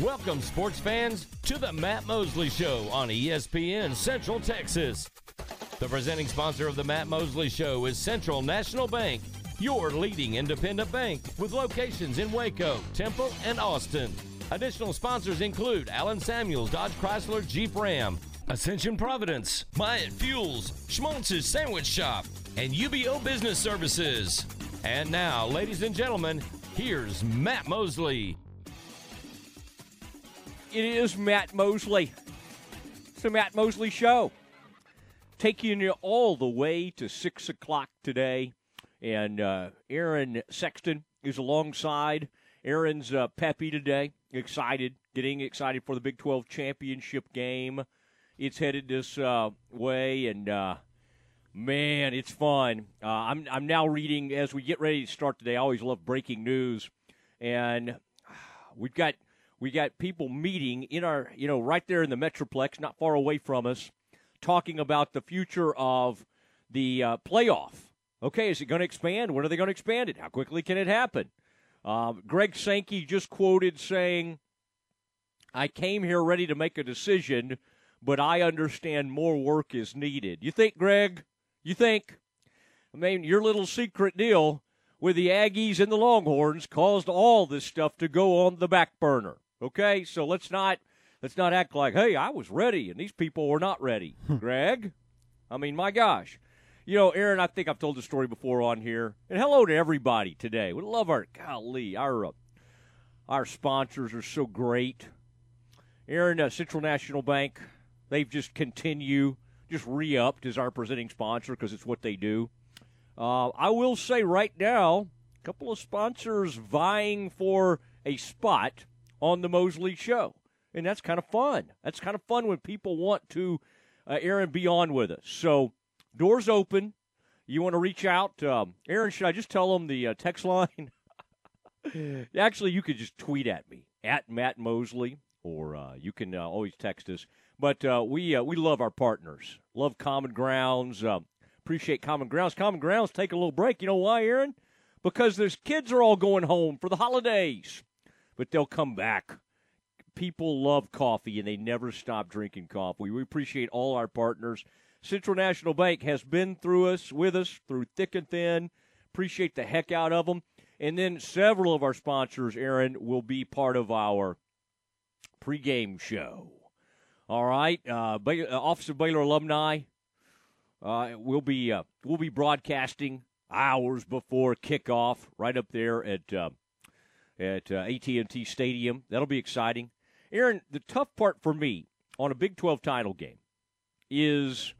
Welcome, sports fans, to the Matt Mosley Show on ESPN Central Texas. The presenting sponsor of the Matt Mosley Show is Central National Bank, your leading independent bank with locations in Waco, Temple, and Austin. Additional sponsors include Alan Samuels, Dodge Chrysler, Jeep Ram, Ascension Providence, Myatt Fuels, Schmaltz's Sandwich Shop, and UBO Business Services. And now, ladies and gentlemen, here's Matt Mosley. It is Matt Mosley. It's the Matt Mosley Show. Taking you all the way to 6 o'clock today. And uh, Aaron Sexton is alongside. Aaron's uh, peppy today, excited, getting excited for the Big 12 championship game. It's headed this uh, way, and uh, man, it's fun. Uh, I'm, I'm now reading as we get ready to start today. I always love breaking news. And we've got – we got people meeting in our, you know, right there in the Metroplex, not far away from us, talking about the future of the uh, playoff. Okay, is it going to expand? When are they going to expand it? How quickly can it happen? Um, Greg Sankey just quoted saying, I came here ready to make a decision, but I understand more work is needed. You think, Greg? You think? I mean, your little secret deal with the Aggies and the Longhorns caused all this stuff to go on the back burner. Okay, so let's not let's not act like, hey, I was ready and these people were not ready. Hmm. Greg, I mean, my gosh. You know, Aaron, I think I've told the story before on here. And hello to everybody today. We love our golly, our uh, our sponsors are so great. Aaron, uh, Central National Bank, they've just continue just re-upped as our presenting sponsor because it's what they do. Uh, I will say right now, a couple of sponsors vying for a spot on the Mosley Show. And that's kind of fun. That's kind of fun when people want to, uh, Aaron, be on with us. So, doors open. You want to reach out. Um, Aaron, should I just tell them the uh, text line? Actually, you could just tweet at me, at Matt Mosley, or uh, you can uh, always text us. But uh, we, uh, we love our partners, love Common Grounds, um, appreciate Common Grounds. Common Grounds take a little break. You know why, Aaron? Because there's kids are all going home for the holidays but they'll come back. People love coffee and they never stop drinking coffee. We appreciate all our partners. Central National Bank has been through us, with us, through thick and thin. Appreciate the heck out of them. And then several of our sponsors, Aaron, will be part of our pregame show. All right, uh, uh Office of Baylor alumni. Uh, we'll be uh, we'll be broadcasting hours before kickoff, right up there at uh, at uh, AT&T Stadium. That'll be exciting. Aaron, the tough part for me on a Big 12 title game is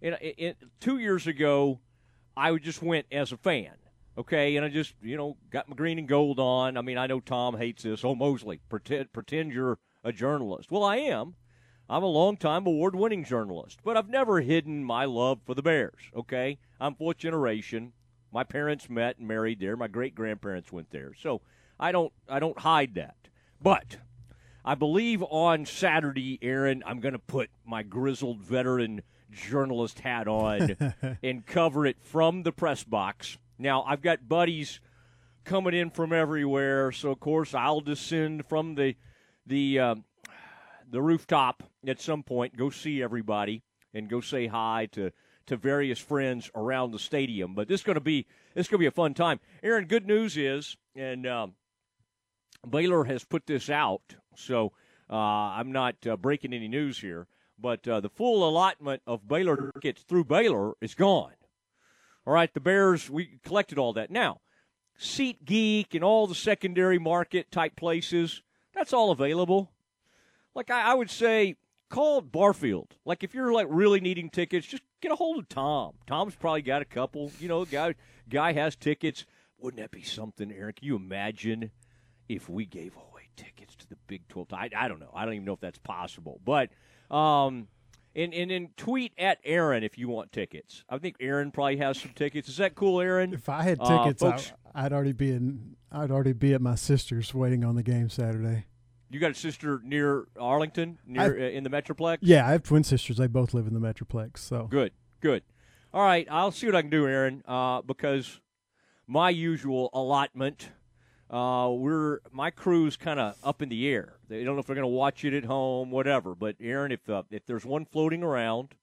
in, two years ago, I just went as a fan, okay, and I just you know got my green and gold on. I mean, I know Tom hates this. Oh, Mosley, pretend pretend you're a journalist. Well, I am. I'm a long-time award-winning journalist, but I've never hidden my love for the Bears. Okay, I'm fourth generation. My parents met and married there. My great grandparents went there, so I don't I don't hide that. But I believe on Saturday, Aaron, I'm going to put my grizzled veteran journalist hat on and cover it from the press box. Now, I've got buddies coming in from everywhere, so of course I'll descend from the the uh, the rooftop at some point, go see everybody and go say hi to to various friends around the stadium. But this is going to be this is going to be a fun time. Aaron, good news is, and um, Baylor has put this out, so uh, I'm not uh, breaking any news here, but uh, the full allotment of Baylor tickets through Baylor is gone. All right, the Bears, we collected all that. Now, SeatGeek and all the secondary market type places, that's all available. Like I, I would say, call Barfield. Like if you're like really needing tickets, just get a hold of Tom. Tom's probably got a couple. You know, guy guy has tickets. Wouldn't that be something, Aaron? Can you imagine if we gave away tickets to the Big 12. I, I don't know. I don't even know if that's possible. But um, and, and then tweet at Aaron if you want tickets. I think Aaron probably has some tickets. Is that cool, Aaron? If I had uh, tickets, uh, folks, I, would already be in. I'd already be at my sister's waiting on the game Saturday. You got a sister near Arlington, near uh, in the Metroplex. Yeah, I have twin sisters. They both live in the Metroplex. So good, good. All right, I'll see what I can do, Aaron, uh, because my usual allotment uh, we're my crew's kind of up in the air. They don't know if they're going to watch it at home, whatever. But Aaron, if uh, if there's one floating around,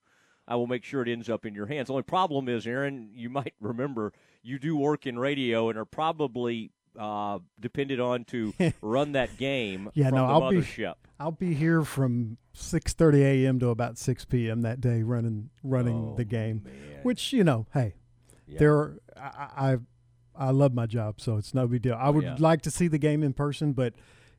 I will make sure it ends up in your hands. The only problem is, Aaron, you might remember you do work in radio and are probably uh, depended on to run that game yeah, no, the I'll mothership. be I'll be here from 6:30 a.m. to about 6 p.m. that day running running Oh, the game. man. Which you know, hey, Yeah. there are, I, I I love my job, so it's no big deal. I would Yeah. like to see the game in person, but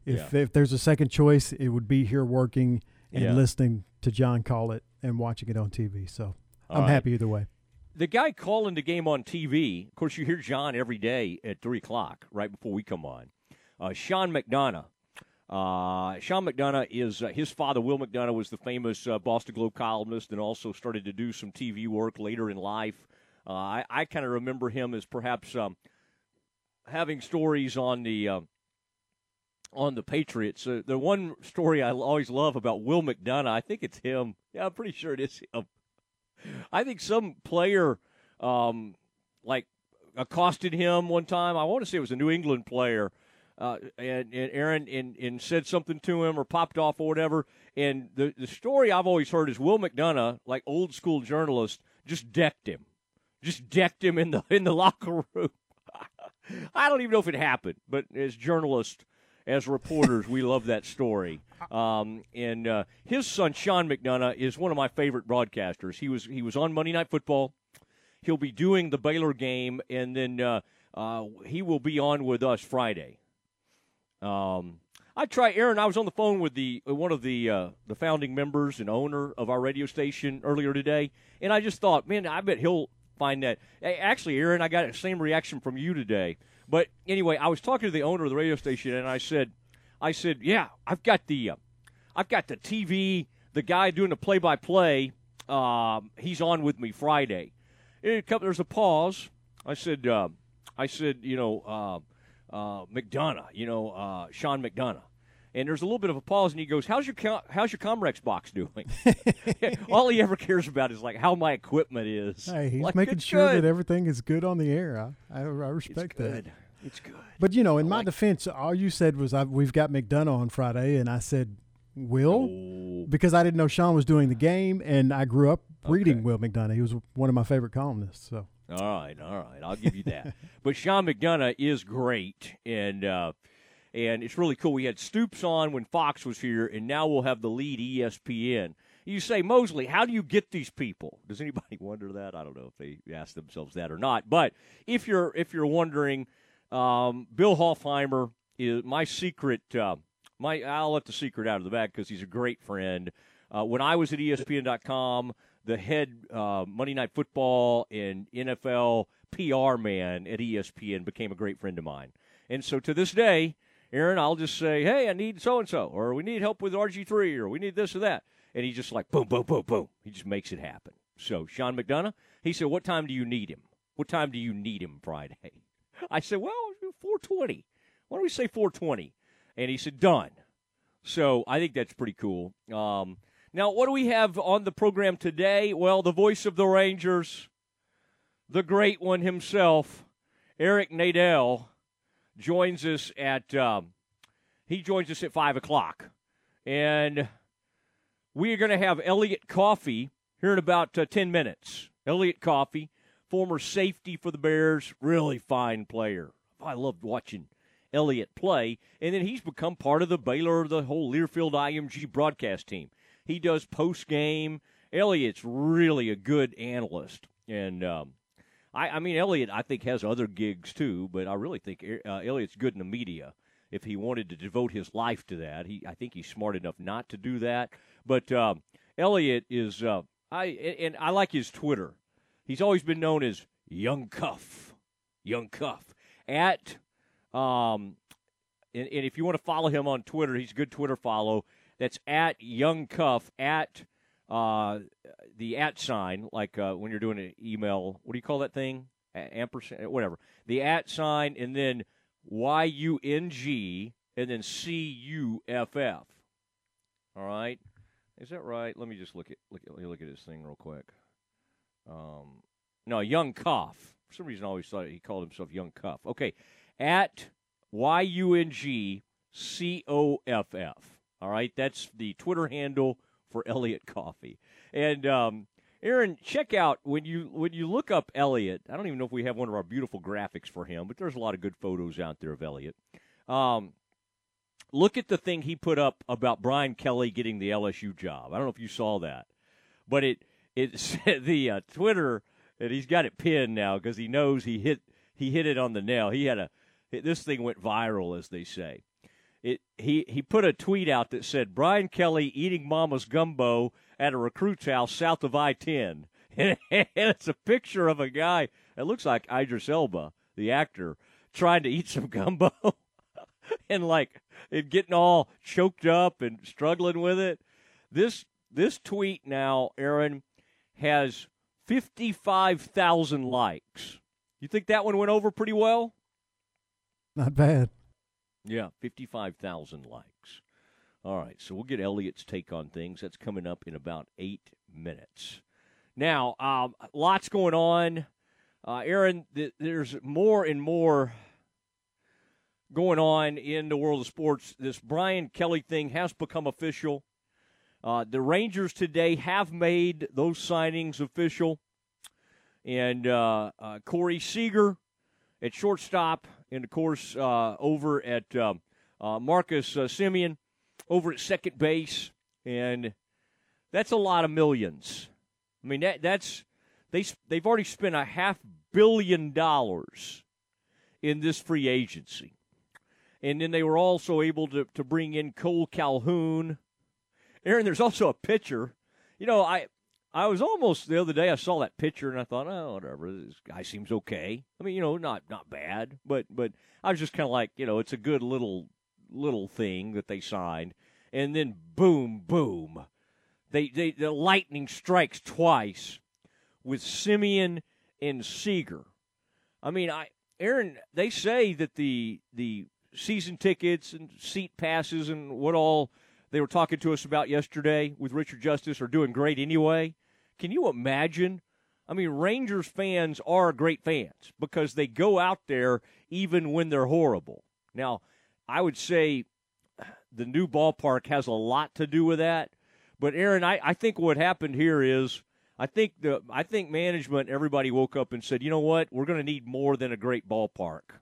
if Yeah. if there's a second choice, it would be here working and Yeah. listening to John call it and watching it on TV. So All I'm right. happy either way. the guy calling the game on TV, of course, you hear John every day at 3 o'clock, right before we come on. Uh, Sean McDonough. Uh, Sean McDonough is uh, his father, Will McDonough, was the famous uh, Boston Globe columnist and also started to do some TV work later in life. Uh, I, I kind of remember him as perhaps um, having stories on the. Uh, on the Patriots, uh, the one story I always love about Will McDonough, I think it's him. Yeah, I'm pretty sure it is him. I think some player, um, like, accosted him one time. I want to say it was a New England player, uh, and, and Aaron and, and said something to him or popped off or whatever. And the the story I've always heard is Will McDonough, like old school journalist, just decked him, just decked him in the in the locker room. I don't even know if it happened, but as journalists, as reporters, we love that story. Um, and uh, his son Sean McDonough is one of my favorite broadcasters. He was he was on Monday Night Football. He'll be doing the Baylor game, and then uh, uh, he will be on with us Friday. Um, I try, Aaron. I was on the phone with the one of the uh, the founding members and owner of our radio station earlier today, and I just thought, man, I bet he'll find that. Actually, Aaron, I got the same reaction from you today. But anyway, I was talking to the owner of the radio station, and I said, I said, yeah, I've got the, uh, I've got the TV, the guy doing the play-by-play. Um, he's on with me Friday. A couple, there's a pause. I said, uh, I said, you know, uh, uh, McDonough, you know, uh, Sean McDonough. And there's a little bit of a pause, and he goes, "How's your com- how's your Comrex box doing?" All he ever cares about is like how my equipment is. Hey, he's Like, making sure good. that everything is good on the air. I I, I it's respect that. good. It's good. But you know, in my like- defense, all you said was I, we've got McDonough on Friday, and I said Will Oh, because I didn't know Sean was doing the game, and I grew up reading Okay. Will McDonough. He was one of my favorite columnists. So all right, all right. I'll give you that. but Sean McDonough is great, and uh, and it's really cool. We had Stoops on when Fox was here, and now we'll have the lead ESPN. You say, Mosley, how do you get these people? Does anybody wonder that? I don't know if they ask themselves that or not. But if you're if you're wondering, um, Bill Hoffheimer is my secret. Uh, my I'll let the secret out of the bag because he's a great friend. Uh, when I was at ESPN.com, the head uh, Monday Night Football and NFL PR man at ESPN became a great friend of mine. And so to this day, Aaron, I'll just say, hey, I need so and so, or we need help with RG3, or we need this or that. And he's just like, boom, boom, boom, boom. He just makes it happen. So, Sean McDonough, he said, what time do you need him? What time do you need him Friday? I said, well, 420. Why don't we say 420? And he said, done. So I think that's pretty cool. Um, now, what do we have on the program today? Well, the voice of the Rangers, the great one himself, Eric Nadel, joins us at um, he joins us at five o'clock, and we are going to have Elliot Coffey here in about uh, ten minutes. Elliot Coffey, former safety for the Bears, really fine player. I loved watching Elliott play, and then he's become part of the Baylor, the whole Learfield IMG broadcast team. He does post game. Elliott's really a good analyst, and um, I, I mean Elliot, I think has other gigs too, but I really think uh, Elliott's good in the media. If he wanted to devote his life to that, he I think he's smart enough not to do that. But uh, Elliott is uh, I and I like his Twitter. He's always been known as Young Cuff, Young Cuff at um, and, and if you want to follow him on Twitter, he's a good Twitter follow. That's at Young Cuff at uh, the at sign, like uh, when you're doing an email. What do you call that thing? A- ampersand, whatever. The at sign, and then Y U N G, and then C U F F. All right, is that right? Let me just look at look at look at this thing real quick. Um, no, Young Cuff. For some reason, I always thought he called himself Young Cuff. Okay, at Y U N G C O F F. All right, that's the Twitter handle for Elliot Coffey. And um, Aaron, check out when you when you look up Elliot. I don't even know if we have one of our beautiful graphics for him, but there's a lot of good photos out there of Elliot. Um, look at the thing he put up about Brian Kelly getting the LSU job. I don't know if you saw that, but it it the uh, Twitter and he's got it pinned now because he knows he hit he hit it on the nail. He had a this thing went viral, as they say. It he he put a tweet out that said Brian Kelly eating Mama's gumbo at a recruit's house south of I ten, and it's a picture of a guy. It looks like Idris Elba, the actor, trying to eat some gumbo. and like and getting all choked up and struggling with it. This this tweet now, Aaron, has fifty five thousand likes. You think that one went over pretty well? Not bad. Yeah, fifty five thousand likes. All right, so we'll get Elliott's take on things. That's coming up in about eight minutes. Now, um, lots going on. Uh, Aaron, th- there's more and more going on in the world of sports. This Brian Kelly thing has become official. Uh, the Rangers today have made those signings official. And uh, uh, Corey Seager at shortstop, and of course, uh, over at um, uh, Marcus uh, Semien over at second base. And that's a lot of millions. I mean, that, that's they, they've already spent a half billion dollars in this free agency. And then they were also able to, to bring in Cole Calhoun. Aaron, there's also a pitcher. You know, I I was almost the other day I saw that picture and I thought, oh, whatever, this guy seems okay. I mean, you know, not not bad, but but I was just kind of like, you know, it's a good little little thing that they signed, and then boom, boom, they they the lightning strikes twice with Semien and Seager. I mean, I Aaron, they say that the the season tickets and seat passes and what all they were talking to us about yesterday with Richard Justice are doing great anyway. Can you imagine? I mean, Rangers fans are great fans because they go out there even when they're horrible. Now, I would say the new ballpark has a lot to do with that. But Aaron, I, I think what happened here is I think the I think management everybody woke up and said, you know what, we're going to need more than a great ballpark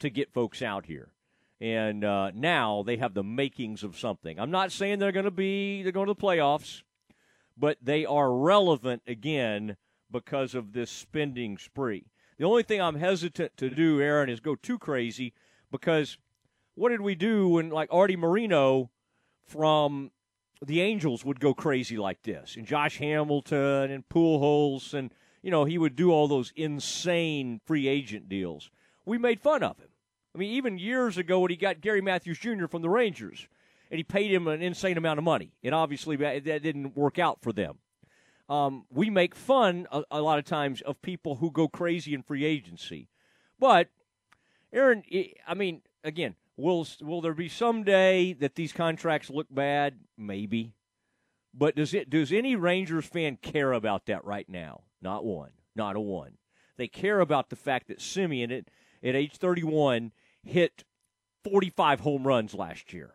to get folks out here and uh, now they have the makings of something. I'm not saying they're going to be they're going to the playoffs, but they are relevant again because of this spending spree. The only thing I'm hesitant to do, Aaron, is go too crazy because what did we do when like Arte Moreno from the Angels would go crazy like this, and Josh Hamilton and Pujols, and you know he would do all those insane free agent deals. We made fun of him I mean, even years ago when he got Gary Matthews Jr. from the Rangers, and he paid him an insane amount of money, and obviously that didn't work out for them. Um, we make fun a, a, lot of times of people who go crazy in free agency, but Aaron, I mean, again, will will there be some day that these contracts look bad? Maybe, but does it does any Rangers fan care about that right now? Not one, not a one. They care about the fact that Semien at, at age 31 hit 45 home runs last year.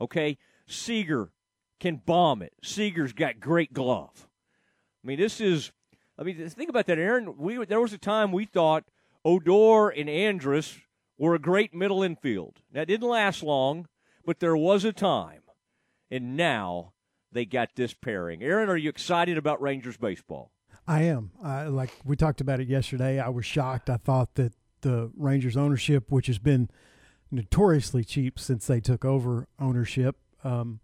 Okay? Seager can bomb it. Seager's got great glove. I mean, this is. I mean, think about that, Aaron. We there was a time we thought Odor and Andrus were a great middle infield. That didn't last long, but there was a time, and now they got this pairing. Aaron, are you excited about Rangers baseball? I am. I, like we talked about it yesterday. I was shocked. I thought that the Rangers ownership, which has been notoriously cheap since they took over ownership. Um,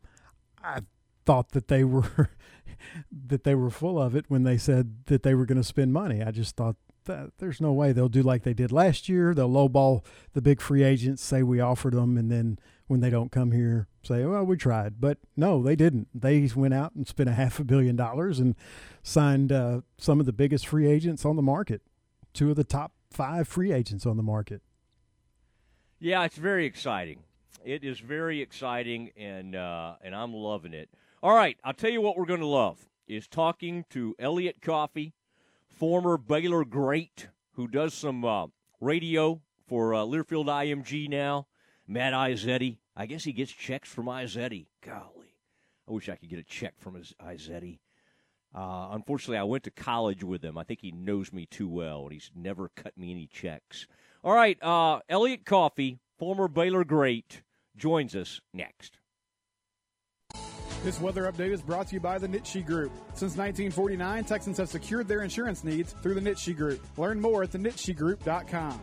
I thought that they were that they were full of it when they said that they were going to spend money. I just thought that there's no way they'll do like they did last year. They'll lowball the big free agents, say we offered them, and then when they don't come here, say, well, we tried. But no, they didn't. They went out and spent a half a billion dollars and signed uh, some of the biggest free agents on the market, two of the top five free agents on the market. Yeah, it's very exciting. It is very exciting, and uh, and I'm loving it. All right, I'll tell you what we're going to love is talking to Elliot Coffey, former Baylor great, who does some uh, radio for uh, Learfield IMG now. Matt Izzetti. I guess he gets checks from Izzetti. Golly, I wish I could get a check from his Izzetti. Uh, unfortunately, I went to college with him. I think he knows me too well, and he's never cut me any checks. All right, uh, Elliot Coffey, former Baylor great, joins us next. This weather update is brought to you by the Nitsche Group. Since 1949, Texans have secured their insurance needs through the Nitsche Group. Learn more at thenitschegroup.com.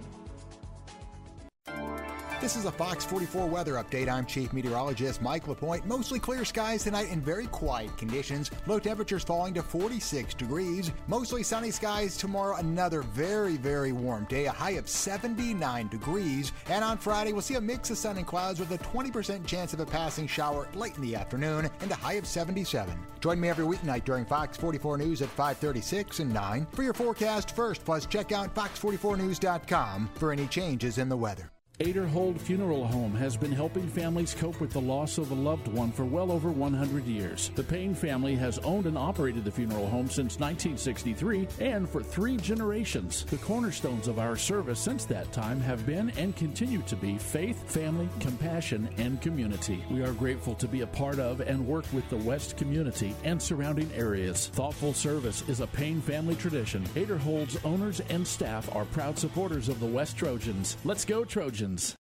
This is a Fox 44 weather update. I'm Chief Meteorologist Mike LaPointe. Mostly clear skies tonight and very quiet conditions. Low temperatures falling to 46 degrees. Mostly sunny skies tomorrow. Another very, very warm day. A high of 79 degrees. And on Friday, we'll see a mix of sun and clouds with a 20% chance of a passing shower late in the afternoon and a high of 77. Join me every weeknight during Fox 44 News at 536 and 9 for your forecast first. Plus, check out fox44news.com for any changes in the weather. Aderhold Funeral Home has been helping families cope with the loss of a loved one for well over 100 years. The Payne family has owned and operated the funeral home since 1963 and for three generations. The cornerstones of our service since that time have been and continue to be faith, family, compassion, and community. We are grateful to be a part of and work with the West community and surrounding areas. Thoughtful service is a Payne family tradition. Aderhold's owners and staff are proud supporters of the West Trojans. Let's go, Trojans! legends.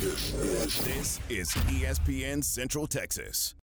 This is ESPN Central Texas.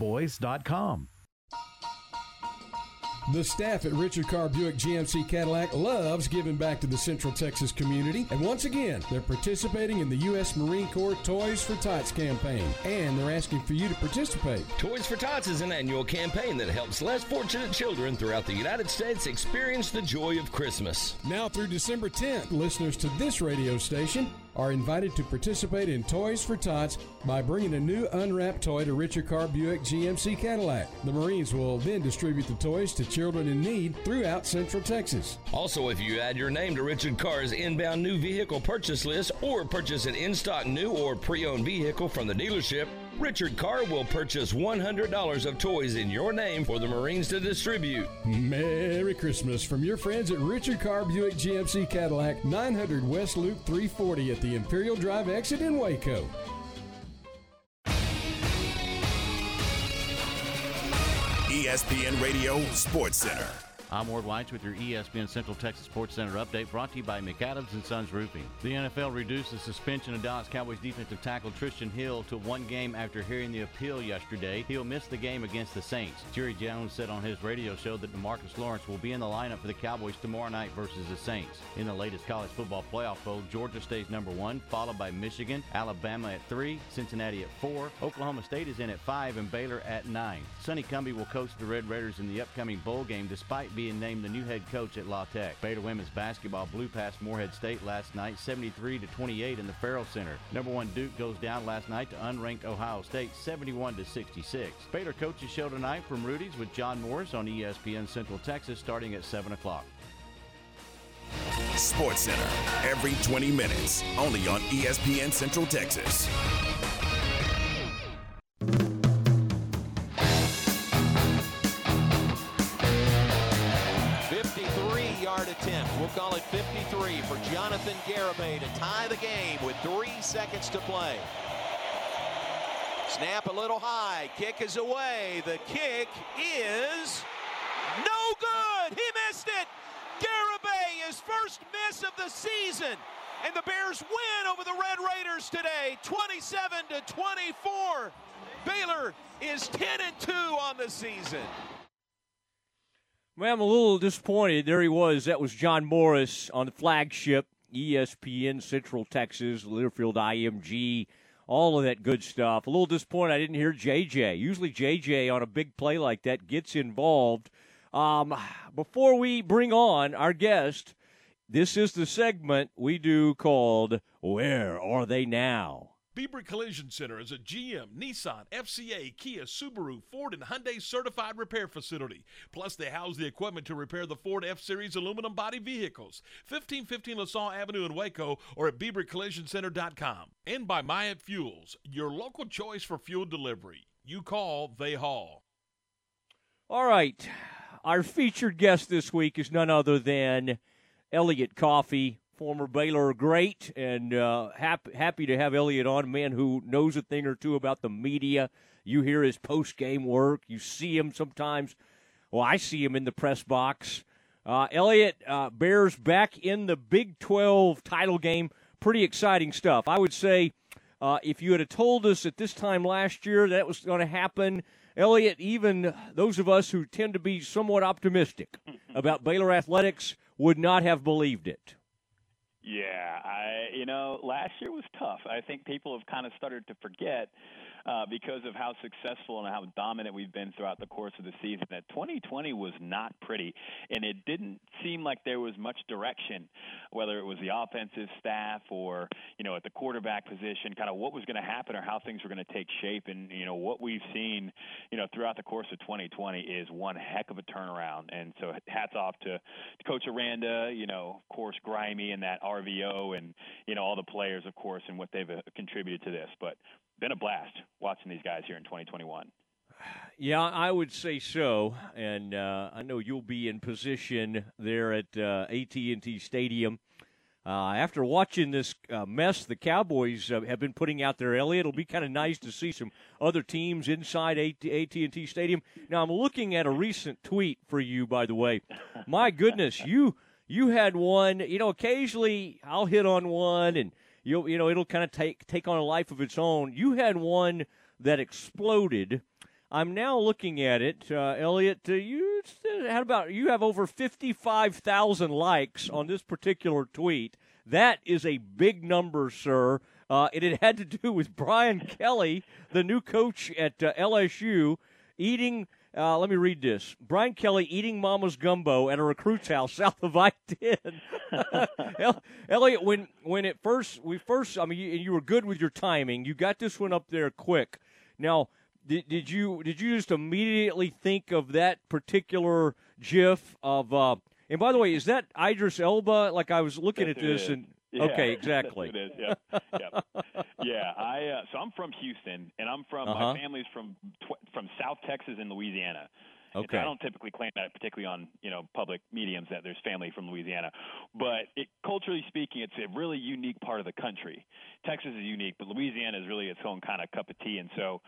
pioneerboys.com. The staff at Richard Carr Buick GMC Cadillac loves giving back to the Central Texas community, and once again, they're participating in the U.S. Marine Corps Toys for Tots campaign, and they're asking for you to participate. Toys for Tots is an annual campaign that helps less fortunate children throughout the United States experience the joy of Christmas. Now through December 10th, listeners to this radio station are invited to participate in Toys for Tots by bringing a new unwrapped toy to Richard Carr Buick GMC Cadillac. The Marines will then distribute the toys to children in need throughout Central Texas. Also, if you add your name to Richard Carr's inbound new vehicle purchase list or purchase an in stock new or pre owned vehicle from the dealership, Richard Carr will purchase $100 of toys in your name for the Marines to distribute. Merry Christmas from your friends at Richard Carr Buick GMC Cadillac, 900 West Loop 340 at the Imperial Drive exit in Waco. ESPN Radio Sports Center. I'm Ward White with your ESPN Central Texas Sports Center update brought to you by McAdams and Sons Roofing. The NFL reduced the suspension of Dallas Cowboys defensive tackle Trysten Hill to one game after hearing the appeal yesterday. He'll miss the game against the Saints. Jerry Jones said on his radio show that DeMarcus Lawrence will be in the lineup for the Cowboys tomorrow night versus the Saints. In the latest college football playoff poll, Georgia stays number one, followed by Michigan, Alabama at three, Cincinnati at four, Oklahoma State is in at five, and Baylor at nine. Sonny Cumbie will coach the Red Raiders in the upcoming bowl game despite being being named the new head coach at La Tech. Baylor women's basketball blew past Morehead State last night, 73 to 28 in the Ferrell Center. Number one Duke goes down last night to unranked Ohio State, 71 to 66. Baylor coaches show tonight from Rudy's with John Morris on ESPN Central Texas, starting at 7 o'clock. Sports Center, every 20 minutes, only on ESPN Central Texas. Attempt. We'll call it 53 for Jonathan Garibay to tie the game with three seconds to play. Snap a little high. Kick is away. The kick is no good. He missed it. Garibay, his first miss of the season. And the Bears win over the Red Raiders today, 27 to 24. Baylor is 10 and 2 on the season. Well, I'm a little disappointed. There he was. That was John Morris on the flagship ESPN Central Texas, Learfield IMG, all of that good stuff. A little disappointed I didn't hear JJ. Usually JJ on a big play like that gets involved. Um, before we bring on our guest, this is the segment we do called Where Are They Now? Beaver Collision Center is a GM, Nissan, FCA, Kia, Subaru, Ford, and Hyundai certified repair facility. Plus, they house the equipment to repair the Ford F Series aluminum body vehicles. 1515 LaSalle Avenue in Waco or at BeaverCollisionCenter.com. And by Myatt Fuels, your local choice for fuel delivery. You call, they haul. All right. Our featured guest this week is none other than Elliot Coffey, former Baylor great, and uh, happy, happy to have Elliot on, a man who knows a thing or two about the media. You hear his post game work, you see him sometimes. Well, I see him in the press box. Uh, Elliot uh, Bears back in the Big 12 title game. Pretty exciting stuff. I would say uh, if you had told us at this time last year that was going to happen, Elliot, even those of us who tend to be somewhat optimistic about Baylor athletics would not have believed it. Yeah, I you know last year was tough. I think people have kind of started to forget uh, because of how successful and how dominant we've been throughout the course of the season. That 2020 was not pretty, and it didn't seem like there was much direction, whether it was the offensive staff or you know at the quarterback position, kind of what was going to happen or how things were going to take shape. And you know what we've seen, you know throughout the course of 2020 is one heck of a turnaround. And so hats off to, to Coach Aranda, you know of course Grimy and that RVO and you know all the players of course and what they've uh, contributed to this. But been a blast watching these guys here in 2021. Yeah, I would say so, and uh, I know you'll be in position there at uh, AT&T Stadium. Uh, after watching this uh, mess the Cowboys uh, have been putting out there, Elliot, it'll be kind of nice to see some other teams inside AT&T Stadium. Now, I'm looking at a recent tweet for you, by the way. My goodness, you you had one. You know, occasionally I'll hit on one, and you you know it'll kind of take take on a life of its own. You had one that exploded. I'm now looking at it, uh, Elliot. Uh, you had about you have over fifty five thousand likes on this particular tweet. That is a big number, sir. Uh, it had had to do with Brian Kelly, the new coach at uh, LSU, eating uh, let me read this. Brian Kelly eating mama's gumbo at a recruit's house south of I-10. Elliot, when when it first we first, I mean, you, you were good with your timing. You got this one up there quick. Now, did, did you did you just immediately think of that particular GIF of? Uh, and by the way, is that Idris Elba? Like I was looking at this and Yeah. okay, exactly. it is. Yeah, yeah, yeah. I uh, so I'm from Houston, and I'm from Uh-huh. my family's from tw- from South Texas and Louisiana. So Okay. I don't typically claim that, particularly on you know public mediums, that there's family from Louisiana. But it, culturally speaking, it's a really unique part of the country. Texas is unique, but Louisiana is really its own kind of cup of tea. And so,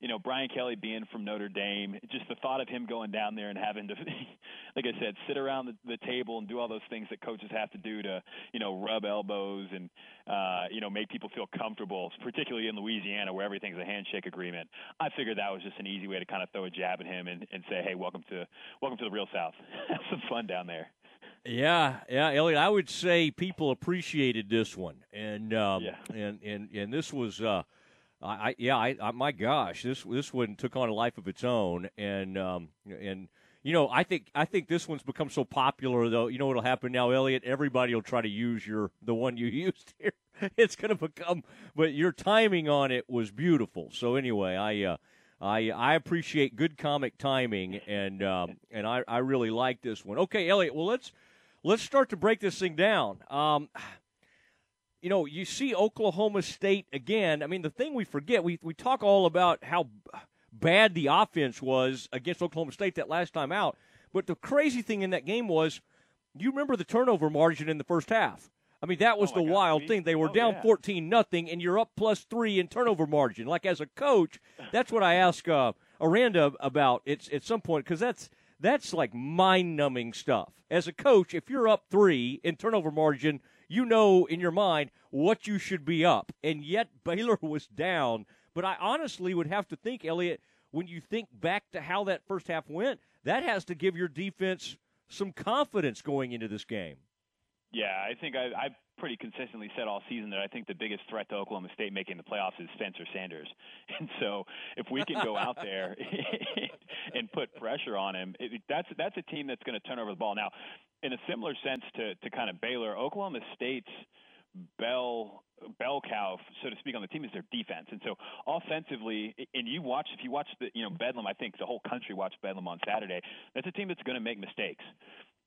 you know, Brian Kelly being from Notre Dame, just the thought of him going down there and having to, like I said, sit around the, the table and do all those things that coaches have to do to, you know, rub elbows and, uh, you know, make people feel comfortable, particularly in Louisiana where everything's a handshake agreement. I figured that was just an easy way to kind of throw a jab at him and, and say, hey, welcome to welcome to the real South. have some fun down there. Yeah, yeah, Elliot. I would say people appreciated this one, and um, and and and this was, uh, I, I yeah, I, I my gosh, this this one took on a life of its own, and um, and you know, I think I think this one's become so popular though. You know what'll happen now, Elliot? Everybody will try to use your the one you used here. It's going to become, but your timing on it was beautiful. So anyway, I. Uh, I I appreciate good comic timing and um, and I, I really like this one. Okay, Elliot. Well, let's let's start to break this thing down. Um, you know, you see Oklahoma State again. I mean, the thing we forget, we, we talk all about how bad the offense was against Oklahoma State that last time out. But the crazy thing in that game was, you remember the turnover margin in the first half. I mean, that was Oh, the God. wild We- thing. They were oh, down yeah. 14 nothing, and you're up plus three in turnover margin. Like as a coach, that's what I ask uh, Aranda about. It's at some point because that's that's like mind numbing stuff. As a coach, if you're up three in turnover margin, you know in your mind what you should be up, and yet Baylor was down. But I honestly would have to think, Elliot, when you think back to how that first half went, that has to give your defense some confidence going into this game. Yeah, I think I, I pretty consistently said all season that I think the biggest threat to Oklahoma State making the playoffs is Spencer Sanders. And so if we can go out there and put pressure on him, it, that's that's a team that's going to turn over the ball. Now, in a similar sense to to kind of Baylor, Oklahoma State's bell bell cow, so to speak, on the team is their defense. And so offensively, and you watch if you watch the you know Bedlam, I think the whole country watched Bedlam on Saturday. That's a team that's going to make mistakes.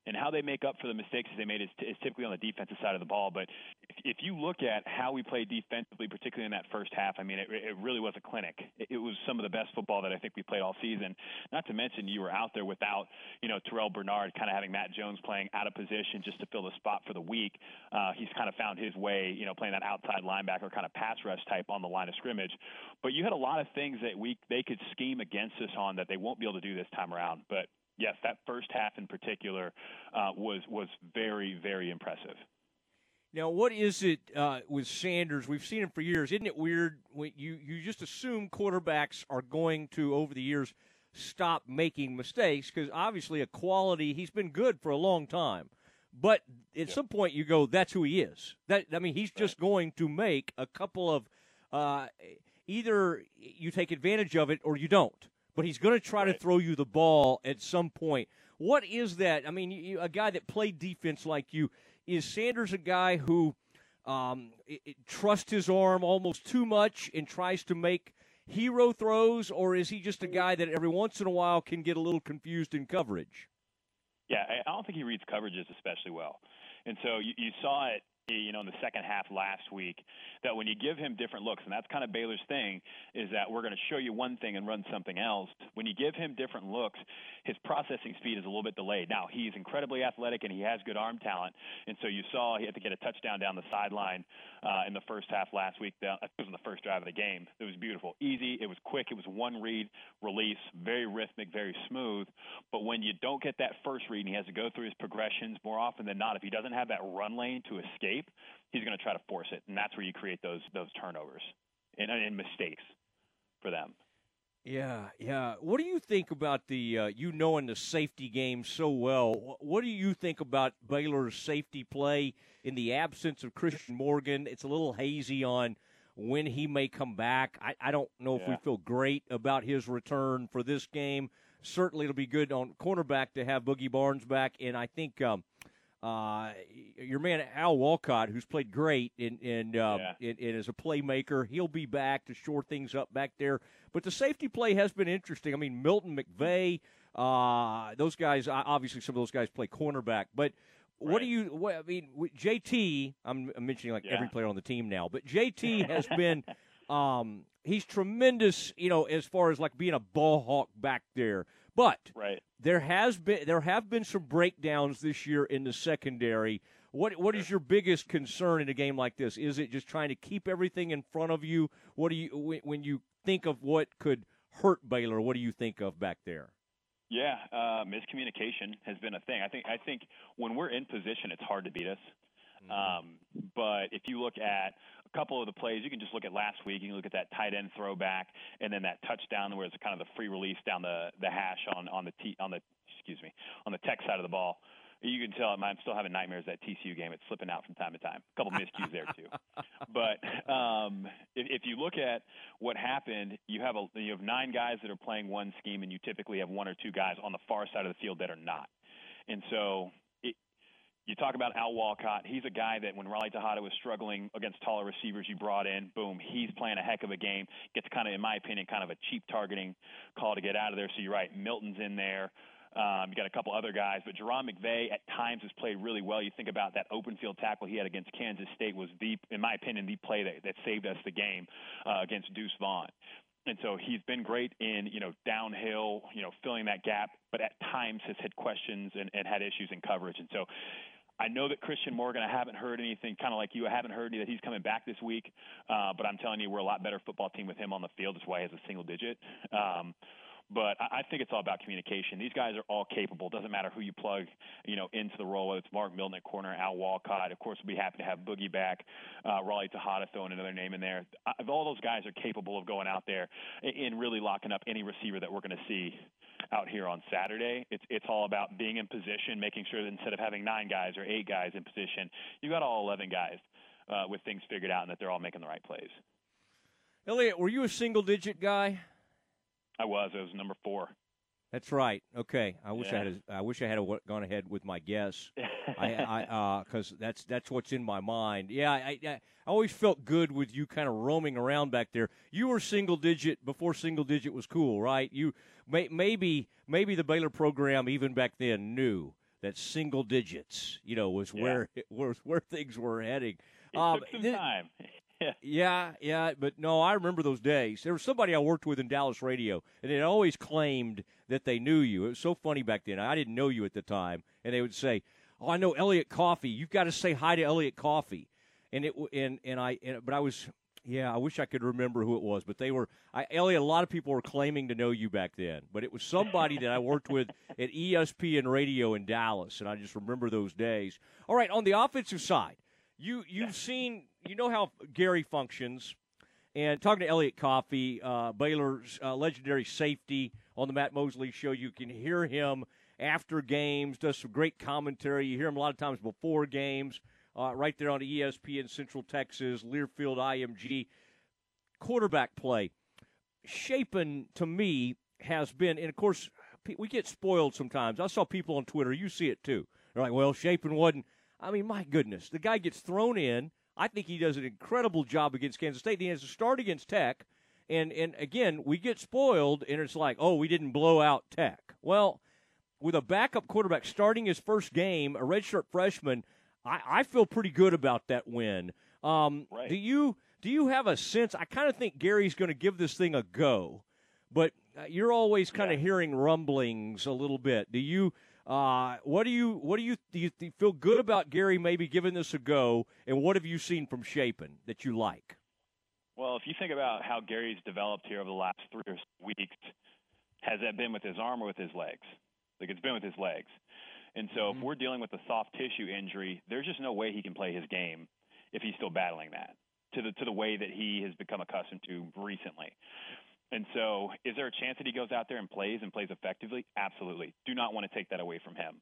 And how they make up for the mistakes they made is, is typically on the defensive side of the ball. But if, if you look at how we played defensively, particularly in that first half, I mean, it, it really was a clinic. It, it was some of the best football that I think we played all season. Not to mention you were out there without, you know, Terrel Bernard kind of having Matt Jones playing out of position just to fill the spot for the week. Uh, he's kind of found his way, you know, playing that outside linebacker kind of pass rush type on the line of scrimmage. But you had a lot of things that we they could scheme against us on that they won't be able to do this time around. But yes, that first half in particular uh, was was very very impressive. Now, what is it uh, with Sanders? We've seen him for years. Isn't it weird when you you just assume quarterbacks are going to over the years stop making mistakes because obviously a quality he's been good for a long time, but at some point you go that's who he is. That I mean he's just going to make a couple of uh, either you take advantage of it or you don't. But he's going to try to throw you the ball at some point. What is that? I mean, you, a guy that played defense like you is Sanders a guy who um, it, it trusts his arm almost too much and tries to make hero throws, or is he just a guy that every once in a while can get a little confused in coverage? Yeah, I I don't think he reads coverages especially well. And so you, you saw it, you know, in the second half last week, that when you give him different looks, and that's kind of Baylor's thing, is that we're going to show you one thing and run something else. When you give him different looks, his processing speed is a little bit delayed. Now, he's incredibly athletic and he has good arm talent. And so you saw he had to get a touchdown down the sideline uh, in the first half last week. It was in the first drive of the game. It was beautiful. Easy. It was quick. It was one read release, very rhythmic, very smooth. But when you don't get that first read and he has to go through his progressions more often than not, if he doesn't have that run lane to escape, he's going to try to force it. And that's where you create those those turnovers and, and mistakes for them. Yeah, yeah. What do you think about the uh, you knowing the safety game so well? What do you think about Baylor's safety play in the absence of Christian Morgan? It's a little hazy on when he may come back. I, I don't know if we feel great about his return for this game. Certainly, it'll be good on cornerback to have Boogie Barnes back, and I think um, uh, your man Al Walcott, who's played great and in, uh, in, in as a playmaker, he'll be back to shore things up back there. But the safety play has been interesting. I mean, Milton McVea, uh, those guys. Obviously, some of those guys play cornerback. But what do you? What, I mean, JT. I'm, I'm mentioning like every player on the team now, but JT has been. Um, he's tremendous, you know, as far as like being a ball hawk back there. But Right. there has been there have been some breakdowns this year in the secondary. What what is your biggest concern in a game like this? Is it just trying to keep everything in front of you? What do you when, you think of what could hurt Baylor? What do you think of back there? Yeah, uh, miscommunication has been a thing. I think I think when we're in position, it's hard to beat us. Um, but if you look at couple of the plays, you can just look at last week. You can look at that tight end throwback, and then that touchdown where it's kind of the free release down the the hash on on the T, on the excuse me on the tech side of the ball. You can tell I'm still having nightmares that TCU game. It's slipping out from time to time. A couple miscues there too. But um, if, if you look at what happened, you have a you have nine guys that are playing one scheme, and you typically have one or two guys on the far side of the field that are not. And so you talk about Al Walcott. He's a guy that when Raleigh Texada was struggling against taller receivers, you brought in. Boom, he's playing a heck of a game. Gets kind of, in my opinion, kind of a cheap targeting call to get out of there. So you're right. Milton's in there. Um, you got a couple other guys, but Jairon McVea at times has played really well. You think about that open field tackle he had against Kansas State was the, in my opinion, the play that, that saved us the game uh, against Deuce Vaughn. And so he's been great in, you know, downhill, you know, filling that gap, but at times has had questions and, and had issues in coverage. And so I know that Christian Morgan, I haven't heard anything kind of like you. I haven't heard any that he's coming back this week, uh, but I'm telling you, we're a lot better football team with him on the field. That's why he has a single digit. Um, but I, think it's all about communication. These guys are all capable. Doesn't matter who you plug, you know, into the role. Whether it's Mark Milton at corner, Al Walcott. Of course, we'll be happy to have Boogie back. Uh, Raleigh Texada throwing another name in there. I, all those guys are capable of going out there and really locking up any receiver that we're going to see out here on Saturday. It's it's all about being in position, making sure that instead of having nine guys or eight guys in position, you got all eleven guys uh, with things figured out and that they're all making the right plays. Elliot, were you a single digit guy? I was. I was number four. That's right. Okay, I wish Yeah. I had. A, I wish I had a, gone ahead with my guess. I, I, because that's that's what's in my mind. Yeah, I, I, I always felt good with you kind of roaming around back there. You were single digit before single digit was cool, right? You may, maybe maybe the Baylor program even back then knew that single digits, you know, was Yeah. where where where things were heading. It Um, took some th- time. Yeah, yeah, but no, I remember those days. There was somebody I worked with in Dallas radio, and they always claimed that they knew you. It was so funny back then. I didn't know you at the time, and they would say, "Oh, I know Elliot Coffey. You've got to say hi to Elliot Coffey." And it and and I and, but I was yeah, I wish I could remember who it was, but they were I Elliot. A lot of people were claiming to know you back then, but it was somebody that I worked with at E ESPN Radio in Dallas, and I just remember those days. All right, on the offensive side, you you've seen you know how Gerry functions, and talking to Elliot Coffey, uh, Baylor's uh, legendary safety on the Matt Mosley show, you can hear him after games, does some great commentary. You hear him a lot of times before games, uh, right there on ESPN Central Texas, Learfield IMG. Quarterback play. Shapen, to me, has been, and of course, we get spoiled sometimes. I saw people on Twitter, you see it too. They're like, well, Shapen wasn't. I mean, my goodness, the guy gets thrown in. I think he does an incredible job against Kansas State. He has to start against Tech, and and again, we get spoiled, and it's like, oh, we didn't blow out Tech. Well, with a backup quarterback starting his first game, a redshirt freshman, I, I feel pretty good about that win. Um, Right. Do you do you have a sense? I kind of think Gerry's going to give this thing a go, but uh, you're always kind of hearing rumblings a little bit. Do you? Uh, what do you? What do you? Do you, do you feel good about Gerry maybe giving this a go? And what have you seen from Shapen that you like? Well, if you think about how Gerry's developed here over the last three or so weeks, has that been with his arm or with his legs? Like it's been with his legs. And so if we're dealing with a soft tissue injury, there's just no way he can play his game if he's still battling that to the to the way that he has become accustomed to recently. And so, is there a chance that he goes out there and plays and plays effectively? Absolutely. Do not want to take that away from him.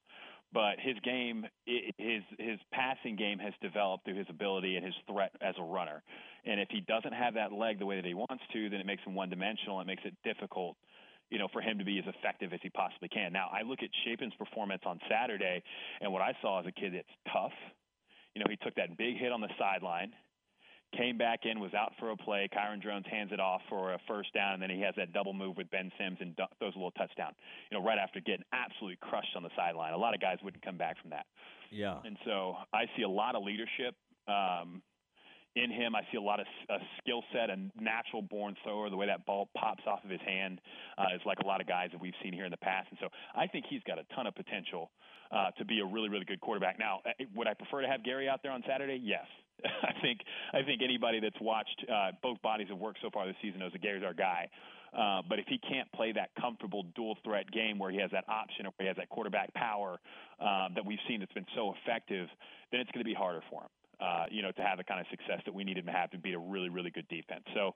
But his game, his his passing game has developed through his ability and his threat as a runner. And if he doesn't have that leg the way that he wants to, then it makes him one-dimensional. It makes it difficult, you know, for him to be as effective as he possibly can. Now, I look at Shapen's performance on Saturday, and what I saw as a kid that's tough. You know, he took that big hit on the sideline came back in, was out for a play. Kyron Jones hands it off for a first down, and then he has that double move with Ben Sims and throws a little touchdown. You know, right after getting absolutely crushed on the sideline. A lot of guys wouldn't come back from that. Yeah. And so I see a lot of leadership um, in him. I see a lot of a skill set, a natural born thrower. The way that ball pops off of his hand uh, is like a lot of guys that we've seen here in the past. And so I think he's got a ton of potential uh, to be a really, really good quarterback. Now, uh, would I prefer to have Gerry out there on Saturday? Yes. I think I think anybody that's watched uh, both bodies of work so far this season knows that Gerry's our guy. Uh, but if he can't play that comfortable dual threat game where he has that option or where he has that quarterback power uh, that we've seen that's been so effective, then it's going to be harder for him. Uh, you know, to have the kind of success that we need him to have to beat a really, really good defense. So,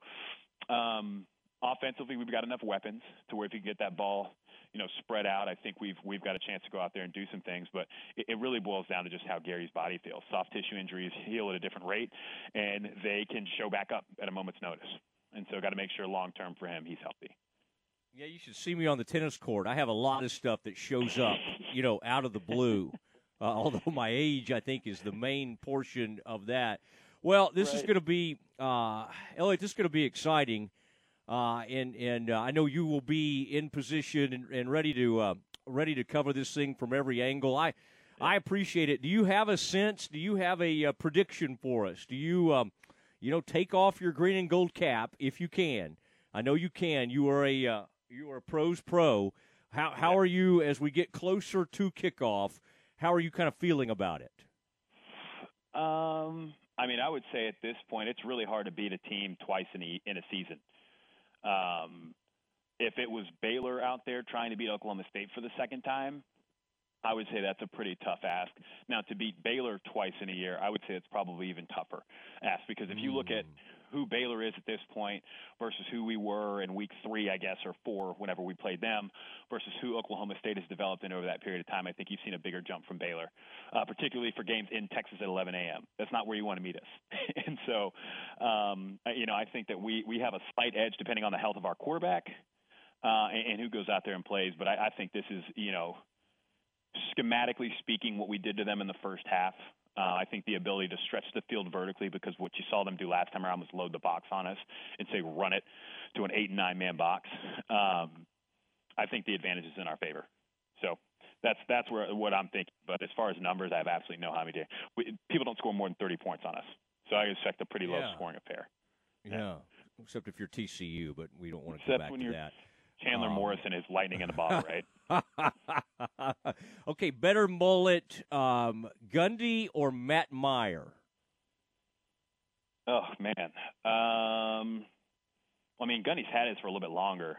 um, offensively, we've got enough weapons to where if you get that ball, you know, spread out, I think we've we've got a chance to go out there and do some things. But it, it really boils down to just how Gerry's body feels. Soft tissue injuries heal at a different rate, and they can show back up at a moment's notice. And so, got to make sure long term for him he's healthy. Yeah, you should see me on the tennis court. I have a lot of stuff that shows up, you know, out of the blue. Uh, although my age, I think, is the main portion of that. Well, this is going to be, uh, Elliot. This is going to be exciting, uh, and and uh, I know you will be in position and, and ready to uh, ready to cover this thing from every angle. I I appreciate it. Do you have a sense? Do you have a, uh, prediction for us? Do you um, you know take off your green and gold cap if you can? I know you can. You are a uh, you are a pros pro. How how are you as we get closer to kickoff? How are you kind of feeling about it? Um, I mean, I would say at this point, it's really hard to beat a team twice in a, in a season. Um, if it was Baylor out there trying to beat Oklahoma State for the second time, I would say that's a pretty tough ask. Now, to beat Baylor twice in a year, I would say it's probably even tougher ask because if you look at who Baylor is at this point versus who we were in week three, I guess, or four, whenever we played them, versus who Oklahoma State has developed in over that period of time. I think you've seen a bigger jump from Baylor, uh, particularly for games in Texas at 11 a.m. That's not where you want to meet us. and so, um, you know, I think that we, we have a slight edge depending on the health of our quarterback uh, and, and who goes out there and plays. But I, I think this is, you know, schematically speaking, what we did to them in the first half uh, I think the ability to stretch the field vertically, because what you saw them do last time around was load the box on us and say run it to an eight and nine man box. Um, I think the advantage is in our favor. So that's that's where what I'm thinking. But as far as numbers, I have absolutely no idea. We, people don't score more than 30 points on us, so I expect a pretty low Yeah. scoring affair. Yeah. Except if you're TCU, but we don't want to go back to that. Chandler Um, Morris and his lightning in the bottle, right? okay, better mullet, um, Gundy or Matt Meyer? Oh man. Um, I mean, Gundy's had it for a little bit longer,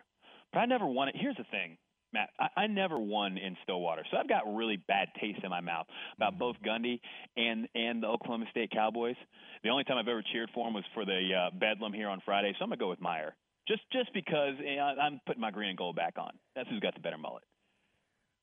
but I never won it. Here's the thing, Matt. I, I never won in Stillwater, so I've got really bad taste in my mouth about both Gundy and and the Oklahoma State Cowboys. The only time I've ever cheered for him was for the uh, Bedlam here on Friday, so I'm gonna go with Meyer. Just just because you know, I'm putting my green and gold back on. That's who's got the better mullet.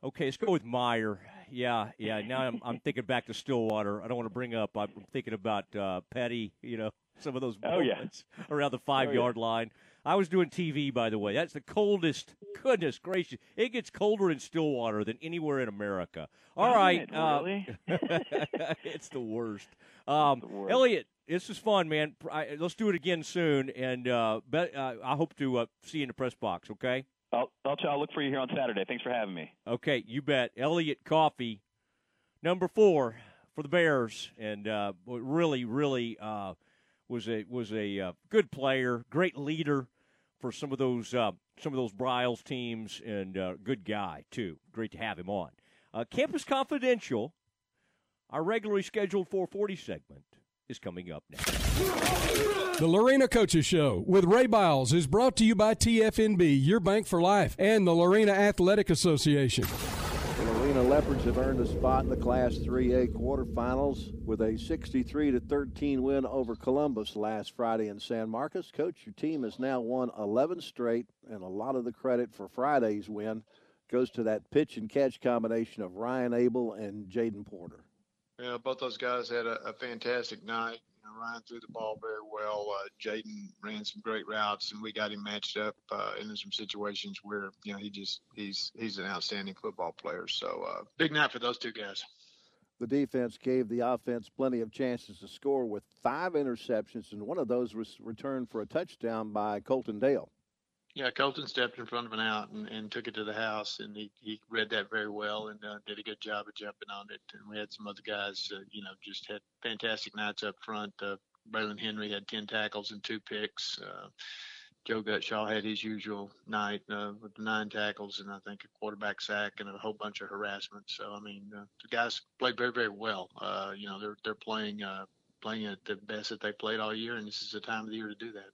Okay, let's go with Meyer. Yeah, yeah. Now I'm, I'm thinking back to Stillwater. I don't want to bring up. I'm thinking about uh, Petty. You know, some of those Oh, yeah. moments around the five Oh, yeah. yard line. I was doing TV, by the way. That's the coldest. Goodness gracious, it gets colder in Stillwater than anywhere in America. All Doesn't right, it, uh, really? it's the worst. Um, Elliot, this is fun, man. I, let's do it again soon, and uh, bet, uh, I hope to uh, see you in the press box. Okay. I'll I'll, try, I'll look for you here on Saturday. Thanks for having me. Okay, you bet. Elliot Coffey, number four for the Bears, and uh, really, really uh, was a was a uh, good player, great leader for some of those uh, some of those Briles teams, and uh, good guy too. Great to have him on. Uh, Campus Confidential, our regularly scheduled 440 segment, is coming up next. The Lorena Coaches Show with Ray Biles is brought to you by TFNB, your bank for life, and the Lorena Athletic Association. The Lorena Leopards have earned a spot in the Class 3A quarterfinals with a 63 to 13 win over Columbus last Friday in San Marcos. Coach, your team has now won 11 straight, and a lot of the credit for Friday's win goes to that pitch and catch combination of Ryan Abel and Jaden Porter. Yeah, both those guys had a, a fantastic night. You know, Ryan threw the ball very well. Uh, Jaden ran some great routes, and we got him matched up uh, in some situations where you know he just he's he's an outstanding football player. So uh, big night for those two guys. The defense gave the offense plenty of chances to score with five interceptions, and one of those was returned for a touchdown by Colton Dale. Yeah, Colton stepped in front of an out and, and took it to the house, and he, he read that very well and uh, did a good job of jumping on it. And we had some other guys, uh, you know, just had fantastic nights up front. Uh, Braylon Henry had 10 tackles and two picks. Uh, Joe Gutshaw had his usual night uh, with nine tackles and I think a quarterback sack and a whole bunch of harassment. So I mean, uh, the guys played very very well. Uh, you know, they're they're playing uh, playing at the best that they played all year, and this is the time of the year to do that.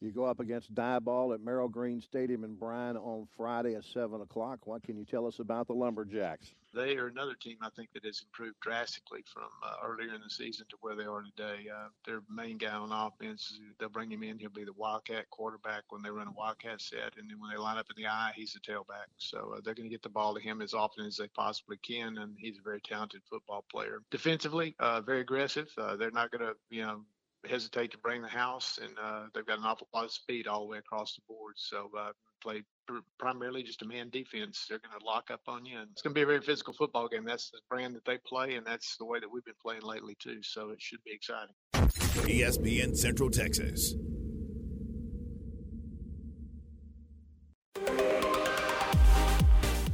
You go up against Diboll at Merrill Green Stadium in Bryan on Friday at 7 o'clock. What can you tell us about the Lumberjacks? They are another team I think that has improved drastically from uh, earlier in the season to where they are today. Uh, their main guy on offense, they'll bring him in. He'll be the Wildcat quarterback when they run a Wildcat set, and then when they line up in the eye, he's the tailback. So uh, they're going to get the ball to him as often as they possibly can, and he's a very talented football player. Defensively, uh, very aggressive. Uh, they're not going to, you know, hesitate to bring the house, and uh, they've got an awful lot of speed all the way across the board. So uh, play pr- primarily just a man defense. They're going to lock up on you, and it's going to be a very physical football game. That's the brand that they play, and that's the way that we've been playing lately too. So it should be exciting. ESPN Central Texas.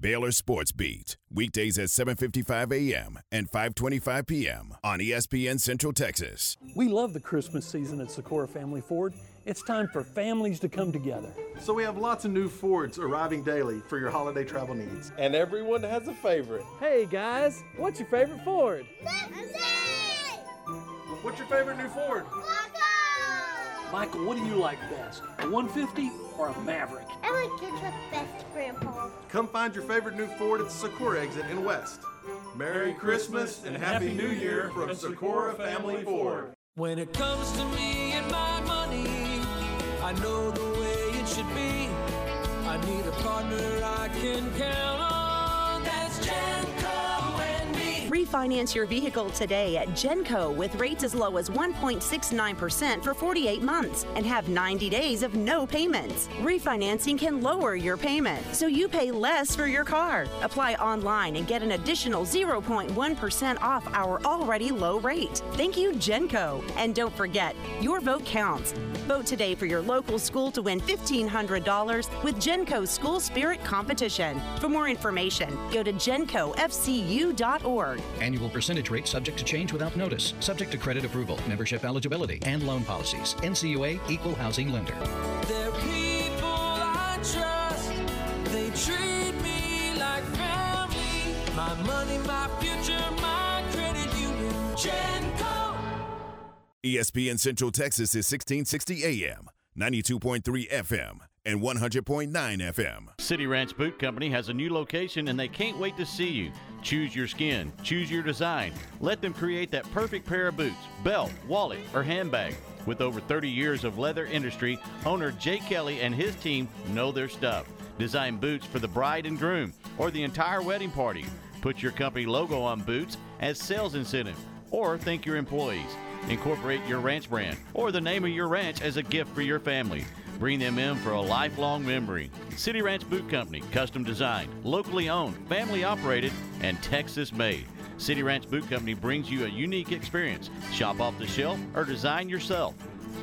Baylor Sports Beat, weekdays at 7:55 a.m. and 5:25 p.m. on ESPN Central Texas. We love the Christmas season at Sykora Family Ford. It's time for families to come together. So we have lots of new Fords arriving daily for your holiday travel needs. And everyone has a favorite. Hey guys, what's your favorite Ford? What's your favorite new Ford? Michael, what do you like best? A 150 or a Maverick? I like your truck best, Grandpa. Come find your favorite new Ford at the Sykora exit in West. Merry Christmas and Happy New Year from Sykora Family Ford. When it comes to me and my money, I know the way it should be. I need a partner I can count on. Refinance your vehicle today at Genco with rates as low as 1.69% for 48 months and have 90 days of no payments. Refinancing can lower your payment, so you pay less for your car. Apply online and get an additional 0.1% off our already low rate. Thank you, Genco. And don't forget, your vote counts. Vote today for your local school to win $1,500 with Genco School Spirit Competition. For more information, go to gencofcu.org. Annual percentage rate subject to change without notice, subject to credit approval, membership eligibility, and loan policies. NCUA Equal Housing Lender. They're people I trust. They treat me like family. My money, my future, my credit union. Genco. ESPN Central Texas is 1660 AM, 92.3 FM, and 100.9 FM. City Ranch Boot Company has a new location and they can't wait to see you. Choose your skin, choose your design. Let them create that perfect pair of boots, belt, wallet, or handbag. With over 30 years of leather industry, owner Jay Kelly and his team know their stuff. Design boots for the bride and groom or the entire wedding party. Put your company logo on boots as sales incentive or thank your employees. Incorporate your ranch brand or the name of your ranch as a gift for your family. Bring them in for a lifelong memory. City Ranch Boot Company, custom designed, locally owned, family operated, and Texas made. City Ranch Boot Company brings you a unique experience. Shop off the shelf or design yourself.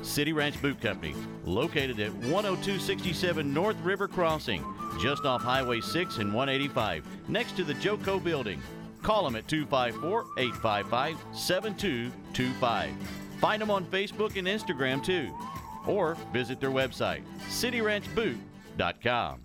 City Ranch Boot Company, located at 10267 North River Crossing, just off Highway 6 and 185, next to the Joco Building. Call them at 254 855 7225. Find them on Facebook and Instagram too. Or visit their website, cityranchboot.com.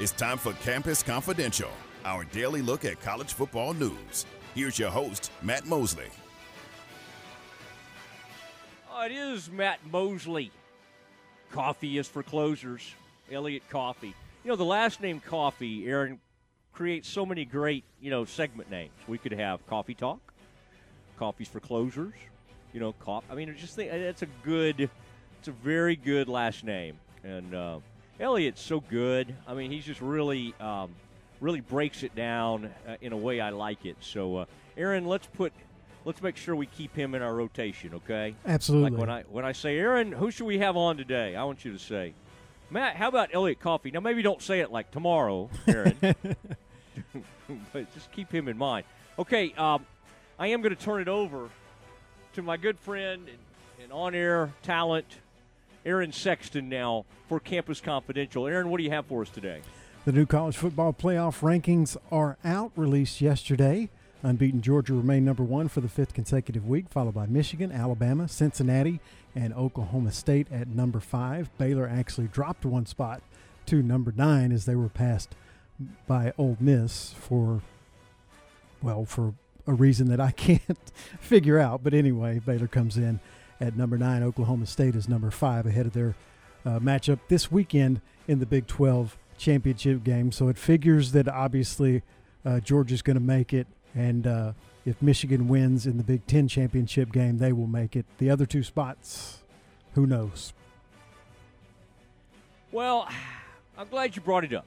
It's time for Campus Confidential, our daily look at college football news. Here's your host, Matt Mosley. Oh, it is Matt Mosley. Coffee is for closers. Elliot Coffey. You know, the last name Coffey, Aaron, creates so many great, you know, segment names. We could have Coffee Talk, Coffees for Closers, you know, coffee. I mean, just think it's a good, it's a very good last name. And uh, Elliott's so good. I mean, he's just really, um, really breaks it down uh, in a way I like it. So, uh, Aaron, let's put, let's make sure we keep him in our rotation, okay? Absolutely. Like when I when I say, Aaron, who should we have on today? I want you to say Matt, how about Elliot Coffey? Now, maybe don't say it like tomorrow, Aaron, but just keep him in mind. Okay, um, I am going to turn it over to my good friend and, and on-air talent, Aaron Sexton, now for Campus Confidential. Aaron, what do you have for us today? The new college football playoff rankings are out, released yesterday. Unbeaten Georgia remained number one for the fifth consecutive week, followed by Michigan, Alabama, Cincinnati, and Oklahoma State at number five. Baylor actually dropped one spot to number nine as they were passed by Ole Miss for, well, for a reason that I can't figure out. But anyway, Baylor comes in at number nine. Oklahoma State is number five ahead of their uh, matchup this weekend in the Big 12 championship game. So it figures that obviously uh, Georgia's going to make it. And uh, if Michigan wins in the Big Ten championship game, they will make it. The other two spots, who knows? Well, I'm glad you brought it up.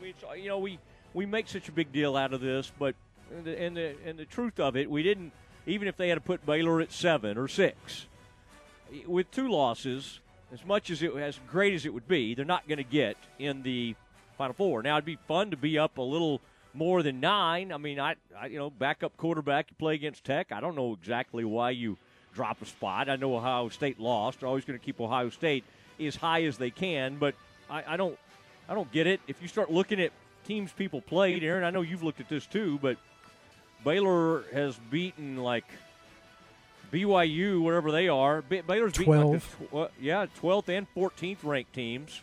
We, you know, we, we make such a big deal out of this, but and the, and the and the truth of it, we didn't. Even if they had to put Baylor at seven or six, with two losses, as much as it as great as it would be, they're not going to get in the Final Four. Now it'd be fun to be up a little more than nine. I mean, I, I you know, backup quarterback you play against Tech. I don't know exactly why you drop a spot. I know Ohio State lost. They're always going to keep Ohio State as high as they can, but I, I don't I don't get it. If you start looking at teams people played, Aaron, I know you've looked at this too, but Baylor has beaten like BYU, wherever they are. Baylor's beaten like the tw- yeah, 12th and 14th ranked teams.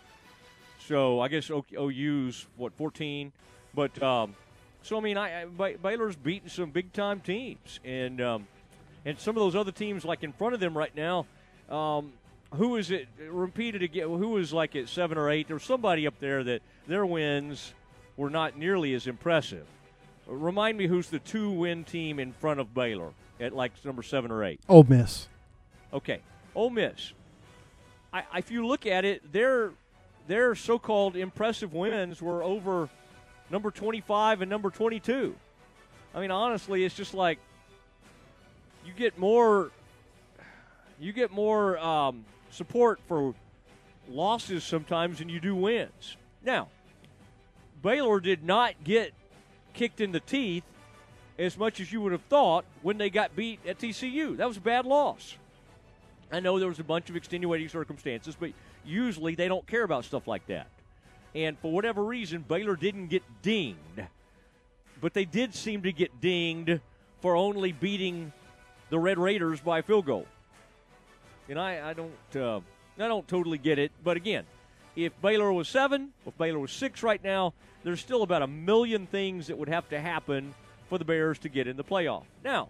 So I guess OU's what 14, but um, so I mean, I, I Baylor's beaten some big time teams, and um, and some of those other teams like in front of them right now. Um, who is it repeated again? Who was like at seven or eight? There was somebody up there that their wins were not nearly as impressive. Remind me who's the two win team in front of Baylor at like number seven or eight? Ole Miss. Okay, Ole Miss. I, if you look at it, their their so-called impressive wins were over number 25 and number 22. I mean, honestly, it's just like you get more you get more um, support for losses sometimes than you do wins. Now, Baylor did not get kicked in the teeth as much as you would have thought when they got beat at TCU. That was a bad loss. I know there was a bunch of extenuating circumstances, but usually they don't care about stuff like that. And for whatever reason, Baylor didn't get dinged. But they did seem to get dinged for only beating the Red Raiders by a field goal. And I, I don't uh, I don't totally get it. But again, if Baylor was seven, if Baylor was six right now, there's still about a million things that would have to happen for the Bears to get in the playoff. Now,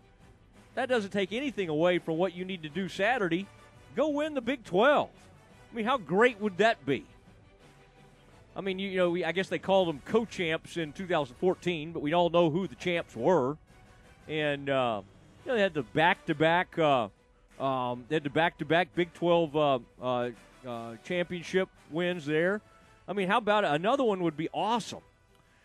that doesn't take anything away from what you need to do Saturday. Go win the Big 12. I mean, how great would that be? I mean, you, you know, I guess they called them co-champs in 2014, but we all know who the champs were. And uh, you know, they had the back-to-back, uh, um, they had the back-to-back Big 12 uh, uh, uh, championship wins there. I mean, how about it? Another one would be awesome.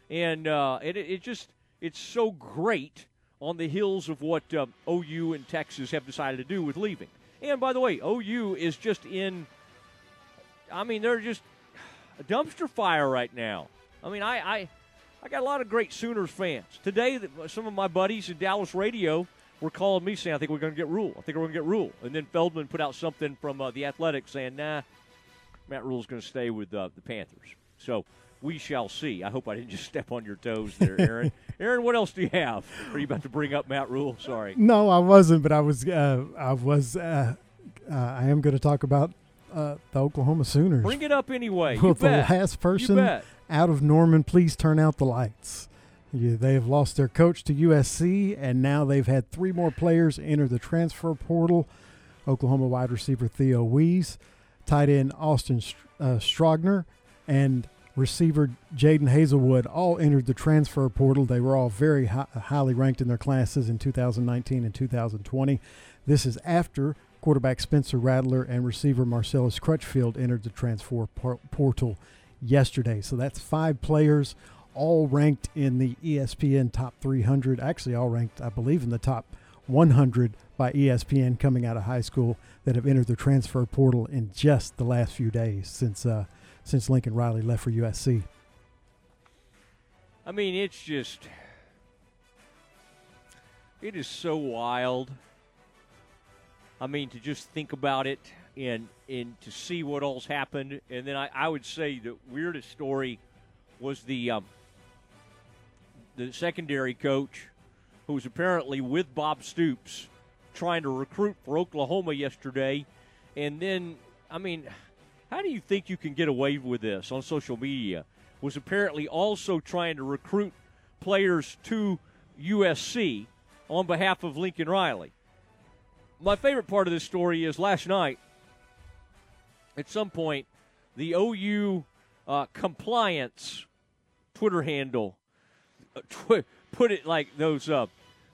And uh, it, it just it's so great on the heels of what uh, OU and Texas have decided to do with leaving. And by the way, OU is just in. I mean, they're just a dumpster fire right now. I mean, I, I, I got a lot of great Sooners fans today. Some of my buddies in Dallas radio were calling me saying, "I think we're going to get Rhule. I think we're going to get Rhule. And then Feldman put out something from uh, the Athletic saying, "Nah, Matt Rhule's going to stay with uh, the Panthers." So we shall see. I hope I didn't just step on your toes there, Aaron. Aaron, what else do you have? Are you about to bring up Matt Rhule? Sorry. No, I wasn't, but I was. Uh, I was. Uh, uh I am going to talk about uh, the Oklahoma Sooners. Bring it up anyway. Will the last person out of Norman please turn out the lights? Yeah, they have lost their coach to USC, and now they've had three more players enter the transfer portal. Oklahoma wide receiver Theo Wease, tight end Austin uh, Stogner, and receiver Jadon Haselwood all entered the transfer portal. They were all very high, highly ranked in their classes in 2019 and 2020. This is after quarterback Spencer Rattler and receiver Marcellus Crutchfield entered the transfer portal yesterday. So that's five players, all ranked in the ESPN top 300. Actually, all ranked, I believe, in the top 100 by ESPN coming out of high school that have entered the transfer portal in just the last few days since uh, since Lincoln Riley left for USC. I mean, it's just it is so wild. I mean, to just think about it and and to see what all's happened, and then I, I would say the weirdest story was the um, the secondary coach who was apparently with Bob Stoops trying to recruit for Oklahoma yesterday, and then I mean, how do you think you can get away with this on social media? Was apparently also trying to recruit players to USC on behalf of Lincoln Riley. My favorite part of this story is last night, at some point, the OU uh, compliance Twitter handle uh, tw- put it like those uh,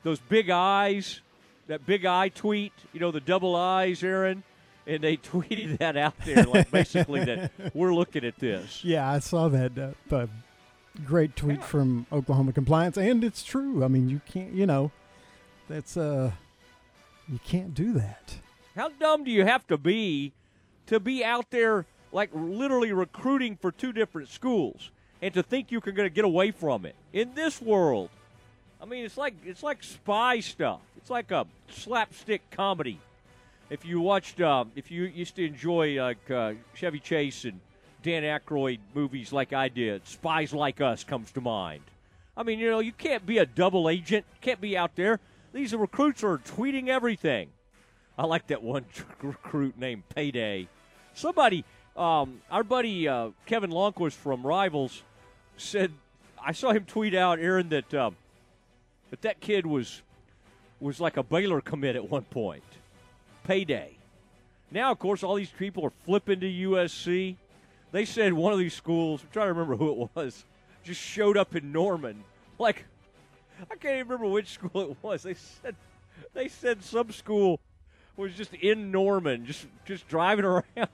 those big eyes, that big eye tweet, you know, the double eyes, Aaron, and they tweeted that out there, like basically that we're looking at this. Yeah, I saw that. Uh, uh, great tweet from Oklahoma Compliance, and it's true. I mean, you can't, you know, that's uh, you can't do that. How dumb do you have to be to be out there like literally recruiting for two different schools and to think you can going to get away from it in this world? I mean, it's like it's like spy stuff. It's like a slapstick comedy. If you watched, uh, if you used to enjoy like uh, Chevy Chase and Dan Aykroyd movies like I did, Spies Like Us comes to mind. I mean, you know, you can't be a double agent. Can't be out there. These recruits are tweeting everything. I like that one recruit named Payday. Somebody, um, our buddy uh, Kevin Lonnquist from Rivals said, I saw him tweet out, Aaron, that um, that that kid was was like a Baylor commit at one point. Payday. Now, of course, all these people are flipping to USC. They said one of these schools, I'm trying to remember who it was, just showed up in Norman. Like, I can't even remember which school it was. They said they said some school was just in Norman, just just driving around,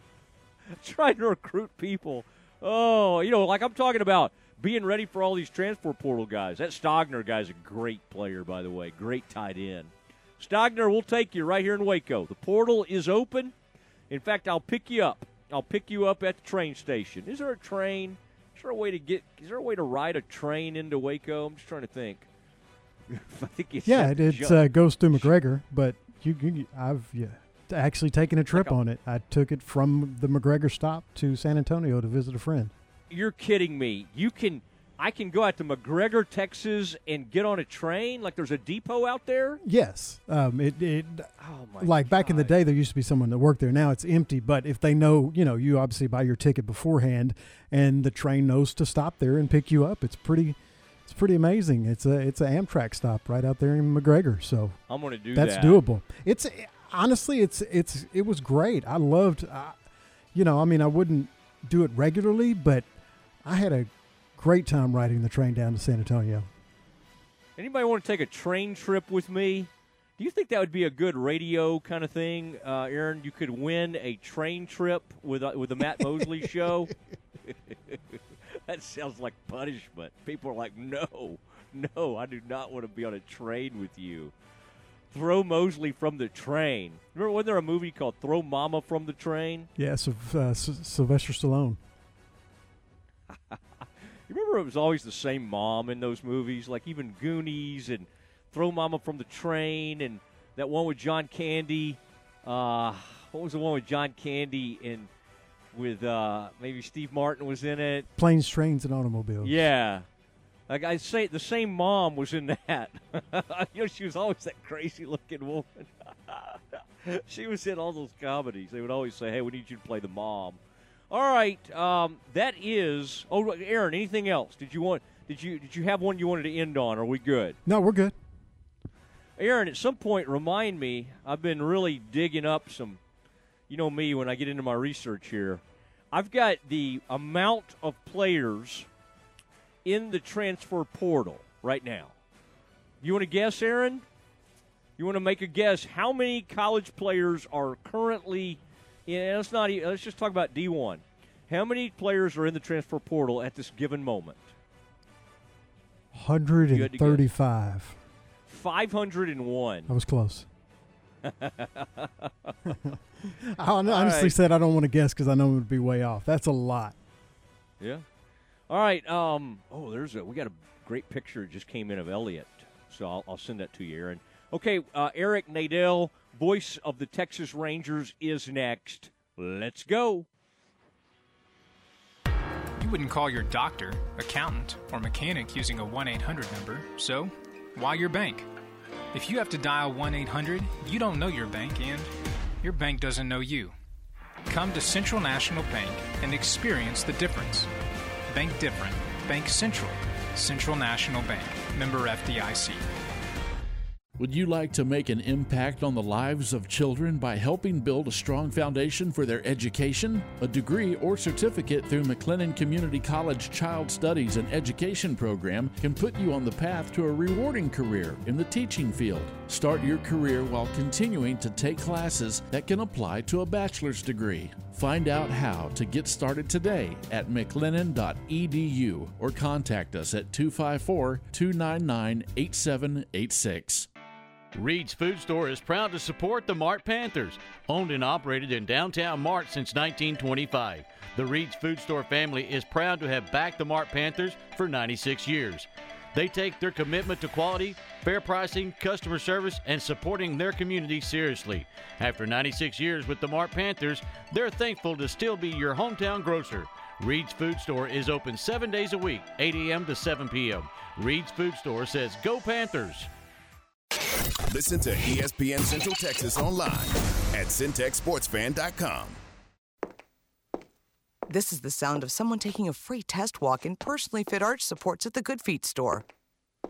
trying to recruit people. Oh, you know, like I'm talking about being ready for all these transfer portal guys. That Stogner guy's a great player, by the way, great tight end. Stogner, we'll take you right here in Waco. The portal is open. In fact, I'll pick you up. I'll pick you up at the train station. Is there a train? Is there a way to get? Is there a way to ride a train into Waco? I'm just trying to think. I think it's yeah, it, it uh, goes through McGregor, but you, you I've yeah, actually taken a trip on it. I took it from the McGregor stop to San Antonio to visit a friend. You're kidding me. You can. I can go out to McGregor, Texas, and get on a train. Like there's a depot out there. Yes, um, it, it Oh my! like back in the day, there used to be someone that worked there. Now it's empty. But if they know, you know, you obviously buy your ticket beforehand, and the train knows to stop there and pick you up. It's pretty, it's pretty amazing. It's a it's an Amtrak stop right out there in McGregor. So I'm going to do that. that's that. doable. It's honestly, it's it's it was great. I loved, uh, you know, I mean, I wouldn't do it regularly, but I had a great time riding the train down to San Antonio. Anybody want to take a train trip with me? Do you think that would be a good radio kind of thing, uh, Aaron? You could win a train trip with uh, with the Matt Mosley show. that sounds like punishment. People are like, "No, no, I do not want to be on a train with you." Throw Mosley from the train. Remember, wasn't there a movie called "Throw Mama from the Train"? Yes, of uh, Sylvester Stallone. You remember it was always the same mom in those movies, like even Goonies and Throw Mama from the Train and that one with John Candy. Uh, what was the one with John Candy and with uh, maybe Steve Martin was in it? Planes, trains, and automobiles. Yeah. Like I say, the same mom was in that. you know, she was always that crazy looking woman. she was in all those comedies. They would always say, "Hey, we need you to play the mom." All right, um, that is. Oh, Aaron, anything else? Did you want? Did you did you have one you wanted to end on? Are we good? No, we're good. Aaron, at some point, remind me. I've been really digging up some. You know me when I get into my research here. I've got the amount of players in the transfer portal right now. You want to guess, Aaron? You want to make a guess? How many college players are currently? Yeah, let's not. Let's just talk about D one. How many players are in the transfer portal at this given moment? Hundred You had and to guess. thirty-five. Five hundred and one. I was close. I honestly right. said I don't want to guess because I know it would be way off. That's a lot. Yeah. All right. Um. Oh, there's a we got a great picture that just came in of Elliot, so I'll, I'll send that to you, Aaron. Okay. Uh, Eric Nadel, voice of the Texas Rangers, is next. Let's go. You wouldn't call your doctor, accountant, or mechanic using a 1 800 number, so why your bank? If you have to dial 1 800, you don't know your bank and your bank doesn't know you. Come to Central National Bank and experience the difference. Bank different. Bank Central. Central National Bank. Member FDIC. Would you like to make an impact on the lives of children by helping build a strong foundation for their education? A degree or certificate through McLennan Community College Child Studies and Education program can put you on the path to a rewarding career in the teaching field. Start your career while continuing to take classes that can apply to a bachelor's degree. Find out how to get started today at mclennan.edu or contact us at 254 299 8786. Reed's Food Store is proud to support the Mart Panthers, owned and operated in downtown Mart since 1925. The Reed's Food Store family is proud to have backed the Mart Panthers for 96 years. They take their commitment to quality, fair pricing, customer service, and supporting their community seriously. After 96 years with the Mart Panthers, they're thankful to still be your hometown grocer. Reed's Food Store is open seven days a week, 8 a.m. to 7 p.m. Reed's Food Store says, Go Panthers! Listen to ESPN Central Texas online at centexsportsfan.com. This is the sound of someone taking a free test walk in personally fit arch supports at the Good Feet store.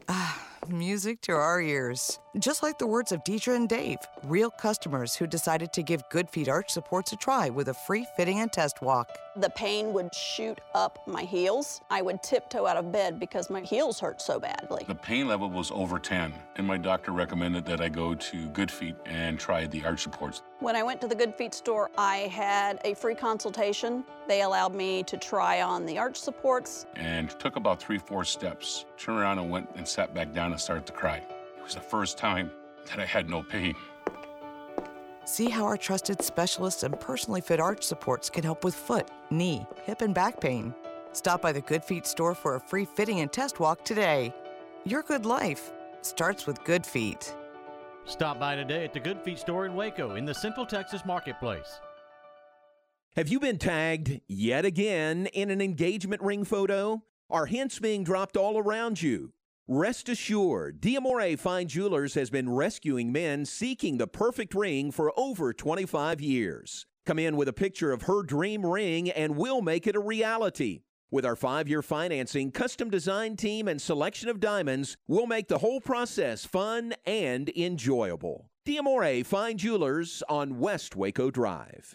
Ah, music to our ears. Just like the words of Deidre and Dave, real customers who decided to give Good Feet arch supports a try with a free fitting and test walk. The pain would shoot up my heels. I would tiptoe out of bed because my heels hurt so badly. The pain level was over 10, and my doctor recommended that I go to Good Feet and try the arch supports. When I went to the Good Feet store, I had a free consultation. They allowed me to try on the arch supports. And took about three, four steps, turned around and went and sat back down and started to cry. It was the first time that I had no pain. See how our trusted specialists and personally fit arch supports can help with foot, knee, hip, and back pain. Stop by the Good Feet store for a free fitting and test walk today. Your good life starts with Good Feet. Stop by today at the Good Feet store in Waco in the Central Texas Marketplace. Have you been tagged yet again in an engagement ring photo? Are hints being dropped all around you? Rest assured, Diamore Fine Jewelers has been rescuing men seeking the perfect ring for over 25 years. Come in with a picture of her dream ring and we'll make it a reality. With our five year financing, custom design team, and selection of diamonds, we'll make the whole process fun and enjoyable. Diamore Fine Jewelers on West Waco Drive.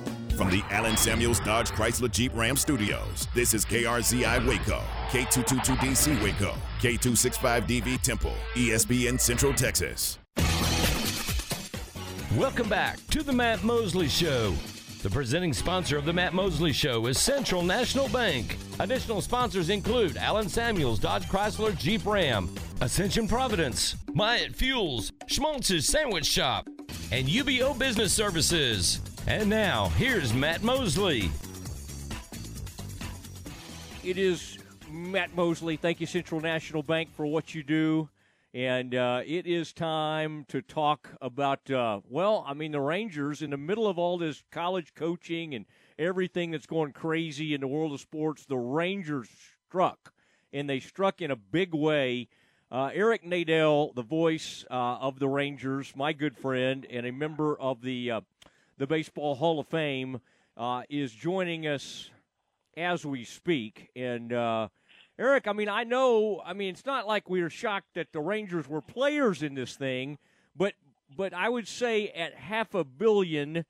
From the Allen Samuels Dodge Chrysler Jeep Ram Studios, this is KRZI Waco, K222DC Waco, K265DV Temple, ESPN Central Texas. Welcome back to the Matt Mosley Show. The presenting sponsor of the Matt Mosley Show is Central National Bank. Additional sponsors include Allen Samuels Dodge Chrysler Jeep Ram, Ascension Providence, Myatt Fuels, Schmaltz's Sandwich Shop, and UBO Business Services. And now, here's Matt Mosley. It is Matt Mosley. Thank you, Central National Bank, for what you do. And uh, it is time to talk about, uh, well, I mean, the Rangers in the middle of all this college coaching and everything that's going crazy in the world of sports. The Rangers struck, and they struck in a big way. Uh, Eric Nadel, the voice uh, of the Rangers, my good friend, and a member of the uh, the Baseball Hall of Fame, uh, is joining us as we speak. And Eric, I mean, I know, I mean, it's not like we were shocked that the Rangers were players in this thing, but but I would say at half a billion,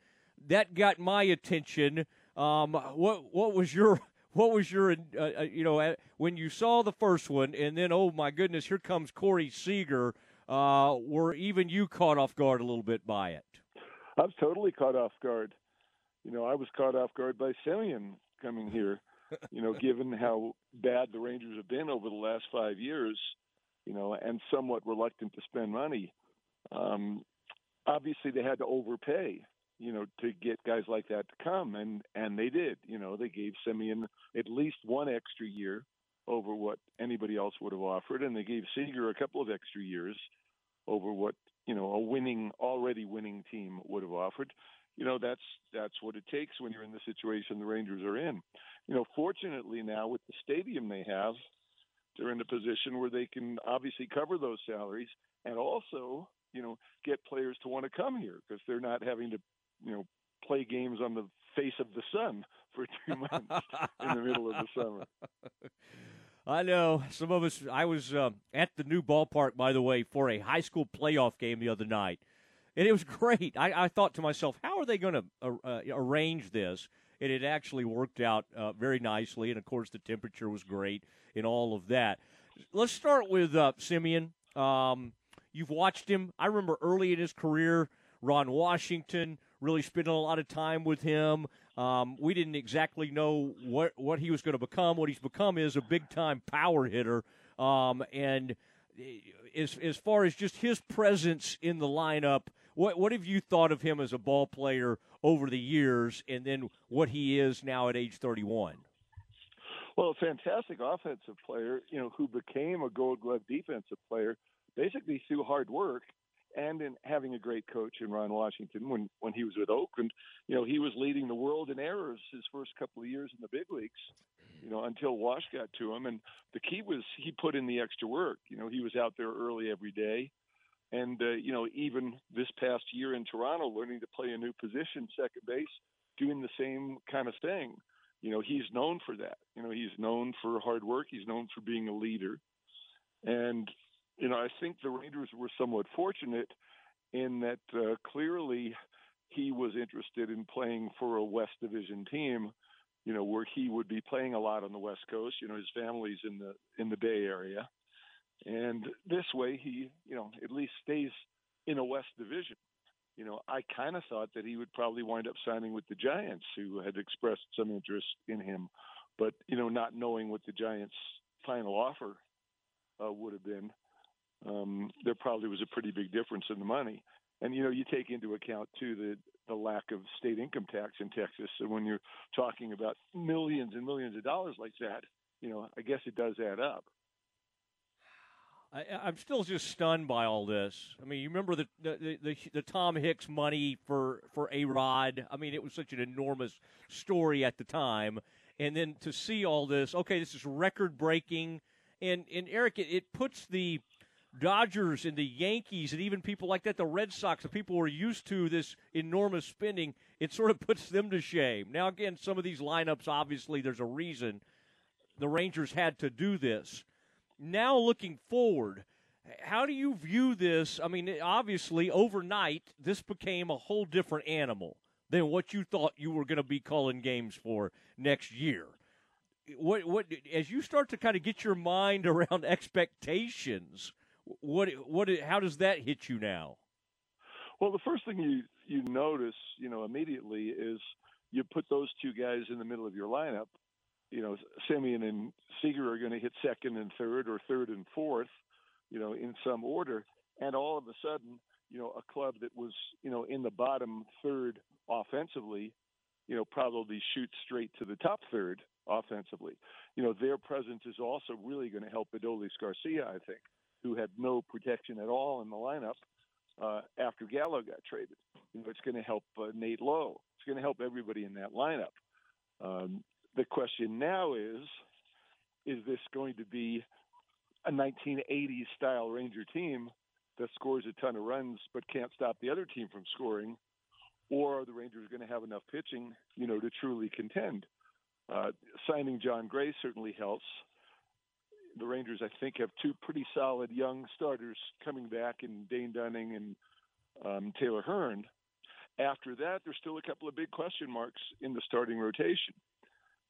that got my attention. Um, what what was your what was your, uh, uh, you know, when you saw the first one, and then oh my goodness, here comes Corey Seager. Uh, were even you caught off guard a little bit by it? I was totally caught off guard. You know, I was caught off guard by Semien coming here. you know, given how bad the Rangers have been over the last five years, you know, and somewhat reluctant to spend money. Um, obviously, they had to overpay you know, to get guys like that to come, and and they did. You know, they gave Semien at least one extra year over what anybody else would have offered, and they gave Seager a couple of extra years over what you know a winning, already winning team would have offered. You know, that's that's what it takes when you're in the situation the Rangers are in. You know, fortunately now with the stadium they have, they're in a position where they can obviously cover those salaries and also you know get players to want to come here because they're not having to you know play games on the face of the sun for two months in the middle of the summer. I know some of us. I was uh, at the new ballpark, by the way, for a high school playoff game the other night, and it was great. I, I thought to myself, how are they going to uh, uh, arrange this? And it actually worked out uh, very nicely, and of course, the temperature was great and all of that. Let's start with uh, Semien. Um, you've watched him. I remember early in his career, Ron Washington, really spending a lot of time with him. Um, we didn't exactly know what what he was going to become. What he's become is a big time power hitter, um, and as as far as just his presence in the lineup, what what have you thought of him as a ball player over the years, and then what he is now at age thirty one? Well, a fantastic offensive player, you know, who became a Gold Glove defensive player basically through hard work and in having a great coach in Ron Washington when when he was with Oakland. You know, he was leading the world in errors his first couple of years in the big leagues. You know, until Wash got to him, and the key was he put in the extra work. You know, he was out there early every day, and uh, you know, even this past year in Toronto, learning to play a new position, second base, doing the same kind of thing. You know, he's known for that. You know, he's known for hard work. He's known for being a leader, and you know, I think the Rangers were somewhat fortunate in that uh, clearly he was interested in playing for a West Division team, you know, where he would be playing a lot on the West Coast. You know, his family's in the in the Bay Area, and this way he, you know, at least stays in a West Division. You know, I kind of thought that he would probably wind up signing with the Giants, who had expressed some interest in him, but you know, not knowing what the Giants' final offer uh, would have been um, there probably was a pretty big difference in the money. And you know, you take into account too the the lack of state income tax in Texas. So when you're talking about millions and millions of dollars like that, you know, I guess it does add up. I, am still just stunned by all this. I mean, you remember the the, the, the Tom Hicks money for for a Rod. I mean, it was such an enormous story at the time, and then to see all this. Okay, this is record breaking, and and Eric, it, it puts the Dodgers and the Yankees and even people like that, the Red Sox, the people who are used to this enormous spending, it sort of puts them to shame. Now, again, some of these lineups, obviously, there's a reason the Rangers had to do this. Now, looking forward, how do you view this? I mean, obviously, overnight, this became a whole different animal than what you thought you were going to be calling games for next year. What, what, as you start to kind of get your mind around expectations, what what how does that hit you now? Well, the first thing you you notice, you know, immediately is you put those two guys in the middle of your lineup. You know, Semien and Seager are going to hit second and third, or third and fourth, you know, in some order. And all of a sudden, you know, a club that was, you know, in the bottom third offensively, you know, probably shoots straight to the top third offensively. You know, their presence is also really going to help Adolis Garcia, I think who had no protection at all in the lineup uh, after Gallo got traded. You know, it's going to help uh, Nate Lowe. It's going to help everybody in that lineup. Um, the question now is, is this going to be a 1980s style Ranger team that scores a ton of runs but can't stop the other team from scoring, or are the Rangers going to have enough pitching, you know, to truly contend? Uh, signing Jon Gray certainly helps the Rangers, I think, have two pretty solid young starters coming back in Dane Dunning and um, Taylor Hearn. After that, there's still a couple of big question marks in the starting rotation.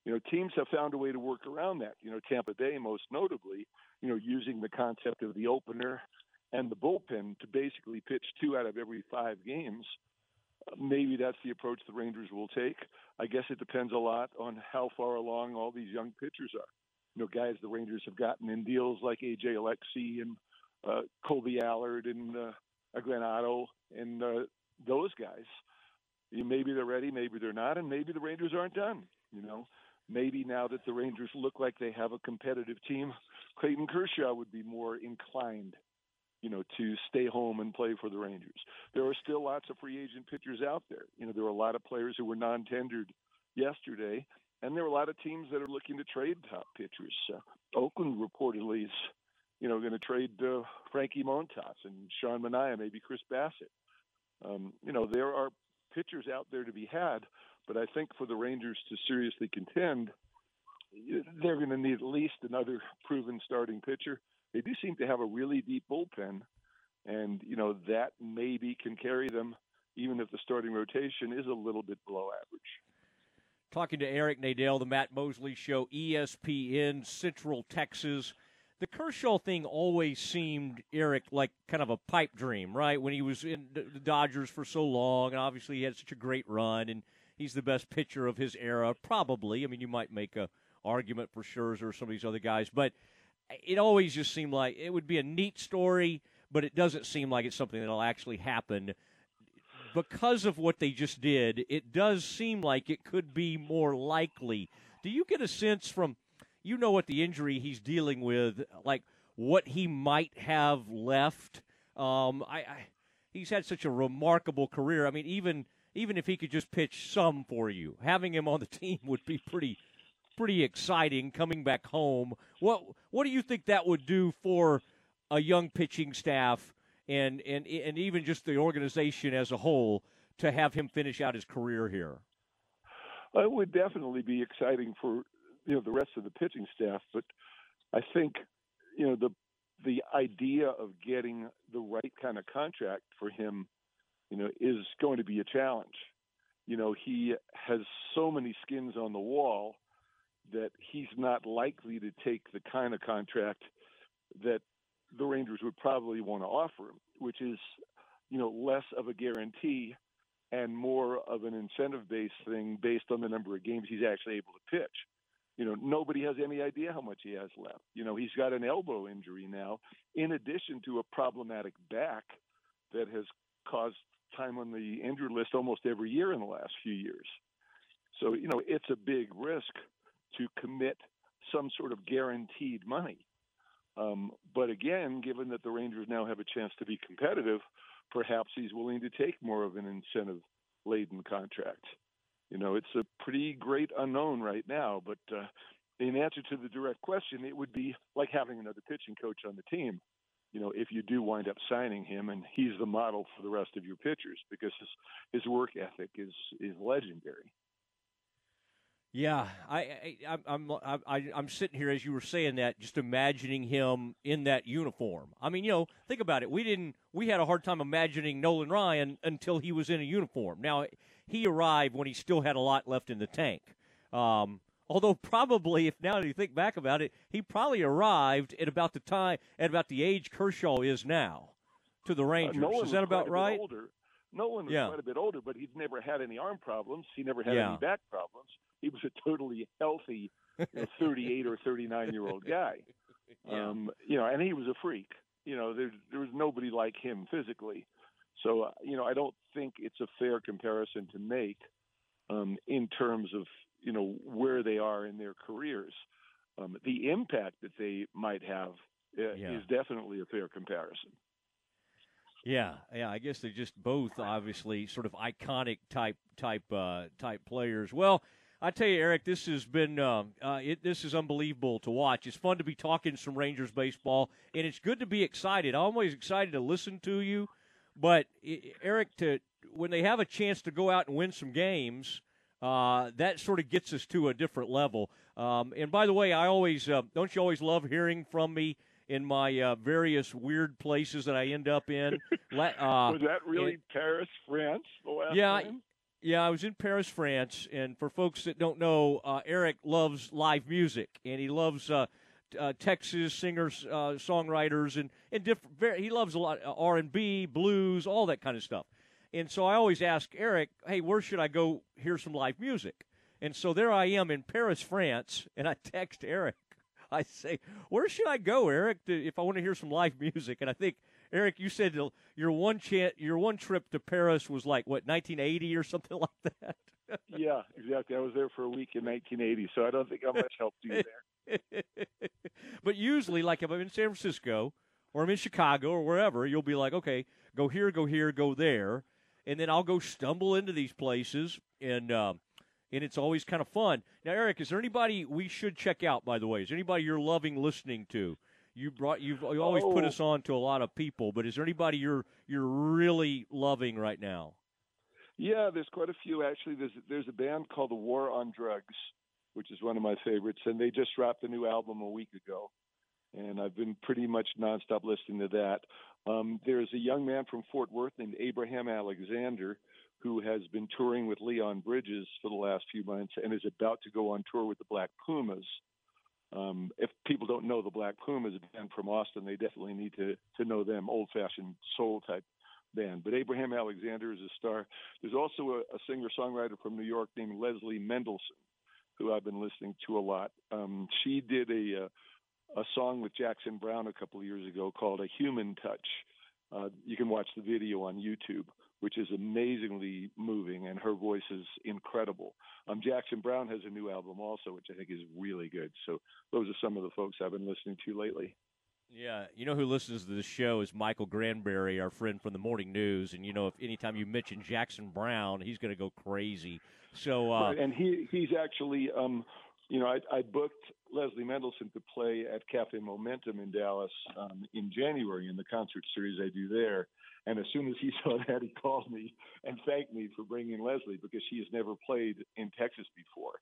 You know, teams have found a way to work around that. You know, Tampa Bay, most notably, you know, using the concept of the opener and the bullpen to basically pitch two out of every five games. Maybe that's the approach the Rangers will take. I guess it depends a lot on how far along all these young pitchers are. You know, guys the Rangers have gotten in deals like AJ Alexy and uh, Kolby Allard and uh, Granado and uh, those guys. You, maybe they're ready, maybe they're not, and maybe the Rangers aren't done. You know, maybe now that the Rangers look like they have a competitive team, Clayton Kershaw would be more inclined, you know, to stay home and play for the Rangers. There are still lots of free agent pitchers out there. You know, there are a lot of players who were non-tendered yesterday, and there are a lot of teams that are looking to trade top pitchers. Uh, Oakland reportedly is, you know, going to trade uh, Frankie Montas and Sean Manaea, maybe Chris Bassitt. Um, you know, there are pitchers out there to be had, but I think for the Rangers to seriously contend, they're going to need at least another proven starting pitcher. They do seem to have a really deep bullpen, and you know that maybe can carry them, even if the starting rotation is a little bit below average. Talking to Eric Nadel, the Matt Mosley Show, ESPN Central Texas. The Kershaw thing always seemed Eric like kind of a pipe dream, right? When he was in the Dodgers for so long, and obviously he had such a great run, and he's the best pitcher of his era, probably. I mean, you might make a argument for Scherzer or some of these other guys, but it always just seemed like it would be a neat story, but it doesn't seem like it's something that'll actually happen. Because of what they just did, it does seem like it could be more likely. Do you get a sense from, you know, what the injury he's dealing with, like what he might have left? Um, I, I he's had such a remarkable career. I mean, even even if he could just pitch some for you, having him on the team would be pretty pretty exciting coming back home. What what do you think that would do for a young pitching staff and and and even just the organization as a whole to have him finish out his career here? It would definitely be exciting for you know the rest of the pitching staff, but I think you know the the idea of getting the right kind of contract for him, you know, is going to be a challenge. You know, he has so many skins on the wall that he's not likely to take the kind of contract that the Rangers would probably want to offer him, which is, you know, less of a guarantee and more of an incentive based thing based on the number of games he's actually able to pitch. You know, nobody has any idea how much he has left. You know, he's got an elbow injury now, in addition to a problematic back that has caused time on the injured list almost every year in the last few years. So, you know, it's a big risk to commit some sort of guaranteed money. Um, but again, given that the Rangers now have a chance to be competitive, perhaps he's willing to take more of an incentive laden contract. You know, it's a pretty great unknown right now, but uh, in answer to the direct question, it would be like having another pitching coach on the team. You know, if you do wind up signing him, and he's the model for the rest of your pitchers because his his work ethic is is legendary. Yeah, I, I, I'm, I, I'm sitting here as you were saying that, just imagining him in that uniform. I mean, you know, think about it. We didn't, we had a hard time imagining Nolan Ryan until he was in a uniform. Now, he arrived when he still had a lot left in the tank. Um, although probably, if now that you think back about it, he probably arrived at about the time, at about the age Kershaw is now, to the Rangers. Uh, is that about right? Older. Nolan was Yeah. quite a bit older, but he'd never had any arm problems. He never had Yeah. any back problems. He was a totally healthy, you know, 38 or 39 year old guy. Um, you know, and he was a freak. You know, there there was nobody like him physically. So, uh, you know, I don't think it's a fair comparison to make um, in terms of you know where they are in their careers. Um, the impact that they might have uh, Yeah. is definitely a fair comparison. Yeah, yeah. I guess they're just both obviously sort of iconic type type uh, type players. Well, I tell you, Eric, this has been um, uh, it, this is unbelievable to watch. It's fun to be talking some Rangers baseball, and it's good to be excited. I'm always excited to listen to you, but i Eric, to when they have a chance to go out and win some games. Uh, that sort of gets us to a different level. Um, and by the way, I always uh, don't you always love hearing from me in my uh, various weird places that I end up in. La- uh, was that really Paris, France, the last yeah, time? Yeah, I was in Paris, France, and for folks that don't know, uh, Eric loves live music, and he loves uh, uh, Texas singers, uh, songwriters, and and different. Very, he loves a lot R and B, blues, all that kind of stuff. And so I always ask Eric, "Hey, where should I go hear some live music?" And so there I am in Paris, France, and I text Eric. I say, "Where should I go, Eric, to, if I want to hear some live music?" And I think Eric, you said your one chan- your one trip to Paris was like what 1980 or something like that. yeah, exactly. I was there for a week in 1980, so I don't think how much help you there. but usually, like if I'm in San Francisco or I'm in Chicago or wherever, you'll be like, okay, go here, go here, go there, and then I'll go stumble into these places, and um, and it's always kind of fun. Now, Eric, is there anybody we should check out? By the way, is there anybody you're loving listening to? You brought you've you always oh. put us on to a lot of people, but is there anybody you're you're really loving right now? Yeah, there's quite a few actually. There's there's a band called the War on Drugs, which is one of my favorites, and they just dropped a new album a week ago, and I've been pretty much nonstop listening to that. Um, there's a young man from Fort Worth named Abraham Alexander who has been touring with Leon Bridges for the last few months and is about to go on tour with the Black Pumas. Um, if people don't know the Black Pumas a band from Austin, they definitely need to to know them. Old fashioned soul type band. But Abraham Alexander is a star. There's also a, a singer songwriter from New York named Leslie Mendelson, who I've been listening to a lot. Um, she did a, a a song with Jackson Browne a couple of years ago called "A Human Touch." Uh, you can watch the video on YouTube, which is amazingly moving, and her voice is incredible. Um, Jackson Browne has a new album also, which I think is really good. So those are some of the folks I've been listening to lately. Yeah, you know who listens to this show is Michael Granberry, our friend from the Morning News, and you know if anytime you mention Jackson Browne, he's going to go crazy. So, uh, right, and he he's actually, um, you know, I, I booked Leslie Mendelson to play at Cafe Momentum in Dallas um, in January in the concert series I do there. And as soon as he saw that, he called me and thanked me for bringing Leslie because she has never played in Texas before,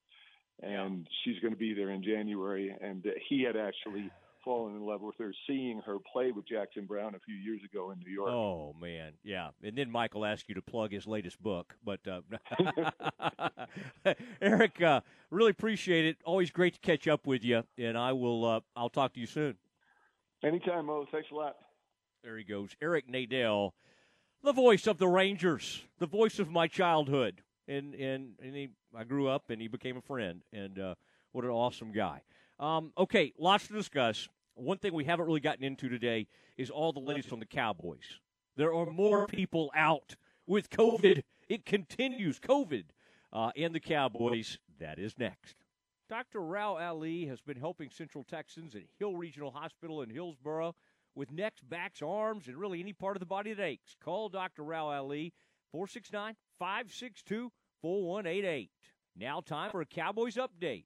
and she's going to be there in January. And uh, he had actually fallen in love with her, seeing her play with Jackson Browne a few years ago in New York. Oh man, yeah. And then Michael asked you to plug his latest book, but uh, Eric, uh, really appreciate it. Always great to catch up with you, and I will. Uh, I'll talk to you soon. Anytime, Mo. Thanks a lot. There he goes, Eric Nadel, the voice of the Rangers, the voice of my childhood, and and and he, I grew up, and he became a friend, and uh, what an awesome guy. Um, okay, lots to discuss. One thing we haven't really gotten into today is all the latest on the Cowboys. There are more people out with COVID. It continues, COVID, uh, and the Cowboys. That is next. Dr. Rao Ali has been helping Central Texans at Hill Regional Hospital in Hillsboro with necks, backs, arms, and really any part of the body that aches. Call Dr. Rao Ali, 469 562 4188. Now, time for a Cowboys update.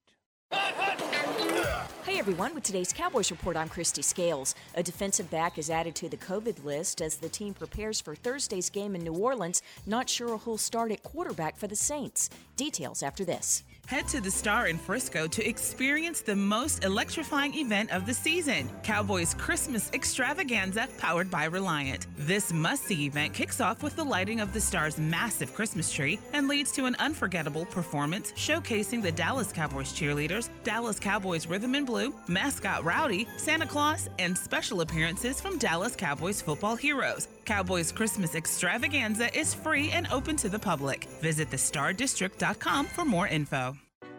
Hey everyone, with today's Cowboys Report, I'm Christy Scales. A defensive back is added to the COVID list as the team prepares for Thursday's game in New Orleans. Not sure who'll start at quarterback for the Saints. Details after this. Head to the Star in Frisco to experience the most electrifying event of the season Cowboys Christmas Extravaganza, powered by Reliant. This must see event kicks off with the lighting of the Star's massive Christmas tree and leads to an unforgettable performance showcasing the Dallas Cowboys cheerleaders, Dallas Cowboys Rhythm and Blue, mascot Rowdy, Santa Claus, and special appearances from Dallas Cowboys football heroes. Cowboys Christmas Extravaganza is free and open to the public. Visit thestardistrict.com for more info.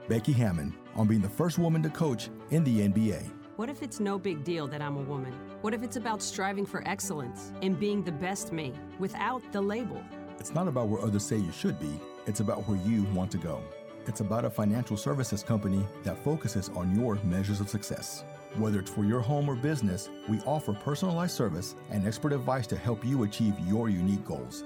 Becky Hammon on being the first woman to coach in the NBA. What if it's no big deal that I'm a woman? What if it's about striving for excellence and being the best me without the label? It's not about where others say you should be, it's about where you want to go. It's about a financial services company that focuses on your measures of success. Whether it's for your home or business, we offer personalized service and expert advice to help you achieve your unique goals.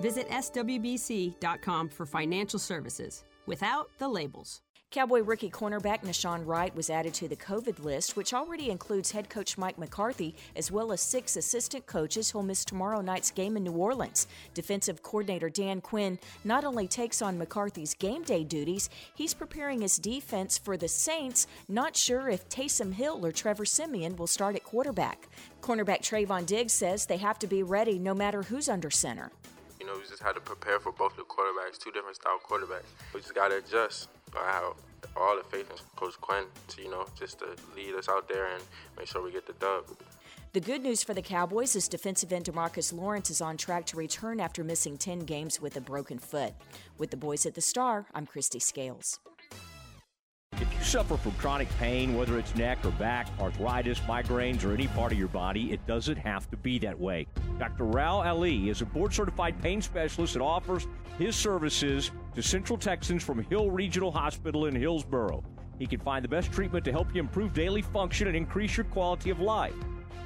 Visit swbc.com for financial services without the labels. Cowboy rookie cornerback Nahshon Wright was added to the COVID list, which already includes head coach Mike McCarthy, as well as six assistant coaches who'll miss tomorrow night's game in New Orleans. Defensive coordinator Dan Quinn not only takes on McCarthy's game day duties, he's preparing his defense for the Saints, not sure if Taysom Hill or Trevor Siemian will start at quarterback. Cornerback Trevon Diggs says they have to be ready no matter who's under center. You know, we just had to prepare for both the quarterbacks, two different style quarterbacks. We just got to adjust. I have all the faith in Coach Quinn to, you know, just to lead us out there and make sure we get the dub. The good news for the Cowboys is defensive end Demarcus Lawrence is on track to return after missing 10 games with a broken foot. With the boys at the Star, I'm Christy Scales. If you suffer from chronic pain, whether it's neck or back, arthritis, migraines, or any part of your body, it doesn't have to be that way. Dr. Rao Ali is a board certified pain specialist that offers his services to Central Texans from Hill Regional Hospital in Hillsboro. He can find the best treatment to help you improve daily function and increase your quality of life.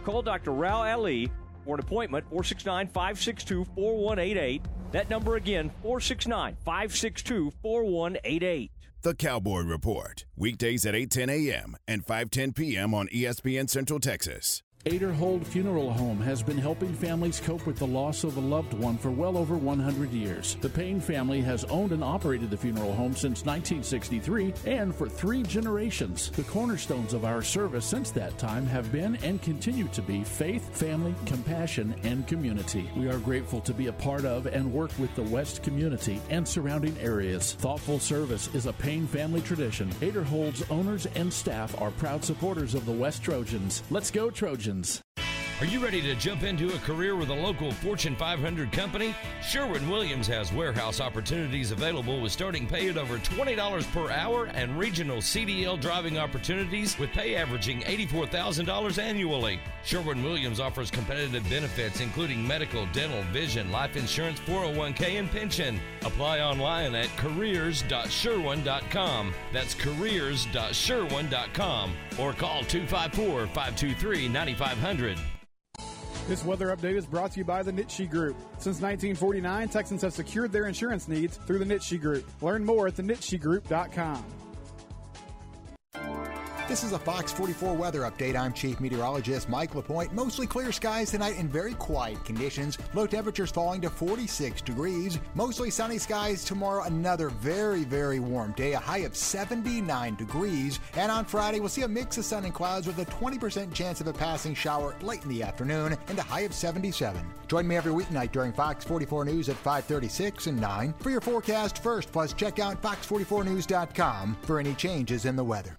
Call Dr. Rao Ali for an appointment, 469 562 4188. That number again, 469 562 4188. The Cowboy Report, weekdays at 8:10 a.m. and 5:10 p.m. on ESPN Central Texas. Aderhold Funeral Home has been helping families cope with the loss of a loved one for well over 100 years. The Payne family has owned and operated the funeral home since 1963 and for three generations. The cornerstones of our service since that time have been and continue to be faith, family, compassion, and community. We are grateful to be a part of and work with the West community and surrounding areas. Thoughtful service is a Payne family tradition. Aderhold's owners and staff are proud supporters of the West Trojans. Let's go, Trojans! Are you ready to jump into a career with a local Fortune 500 company? Sherwin Williams has warehouse opportunities available with starting pay at over $20 per hour and regional CDL driving opportunities with pay averaging $84,000 annually. Sherwin Williams offers competitive benefits including medical, dental, vision, life insurance, 401k, and pension. Apply online at careers.sherwin.com. That's careers.sherwin.com or call 254 523 9500. This weather update is brought to you by the Nitsche Group. Since 1949, Texans have secured their insurance needs through the Nitsche Group. Learn more at thenitschegroup.com. This is a Fox 44 weather update. I'm Chief Meteorologist Mike LaPointe. Mostly clear skies tonight and very quiet conditions. Low temperatures falling to 46 degrees. Mostly sunny skies tomorrow. Another very, very warm day. A high of 79 degrees. And on Friday, we'll see a mix of sun and clouds with a 20% chance of a passing shower late in the afternoon and a high of 77. Join me every weeknight during Fox 44 News at 536 and 9 for your forecast first. Plus, check out fox44news.com for any changes in the weather.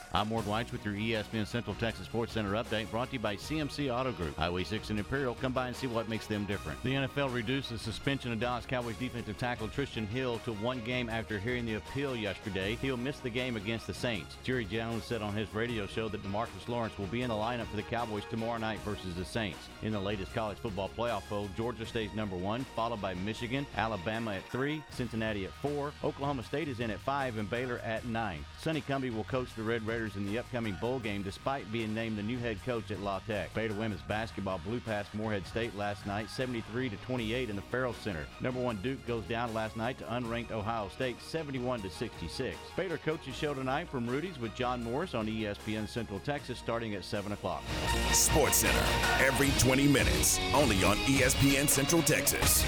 I'm Ward White with your ESPN Central Texas Sports Center update brought to you by CMC Auto Group. Highway 6 and Imperial, come by and see what makes them different. The NFL reduced the suspension of Dallas Cowboys defensive tackle Trysten Hill to one game after hearing the appeal yesterday. Hill missed the game against the Saints. Jerry Jones said on his radio show that Demarcus Lawrence will be in the lineup for the Cowboys tomorrow night versus the Saints. In the latest college football playoff poll, Georgia stays number one, followed by Michigan, Alabama at three, Cincinnati at four, Oklahoma State is in at five, and Baylor at nine. Sonny Cumbie will coach the Red Raiders in the upcoming bowl game despite being named the new head coach at La Tech. Baylor women's basketball blew past Morehead State last night 73 to 28 in the Ferrell Center. Number one Duke goes down last night to unranked Ohio State 71 to 66. Baylor coaches show tonight from Rudy's with John Morris on ESPN Central Texas starting at 7 o'clock. Sports Center, every 20 minutes, only on ESPN Central Texas.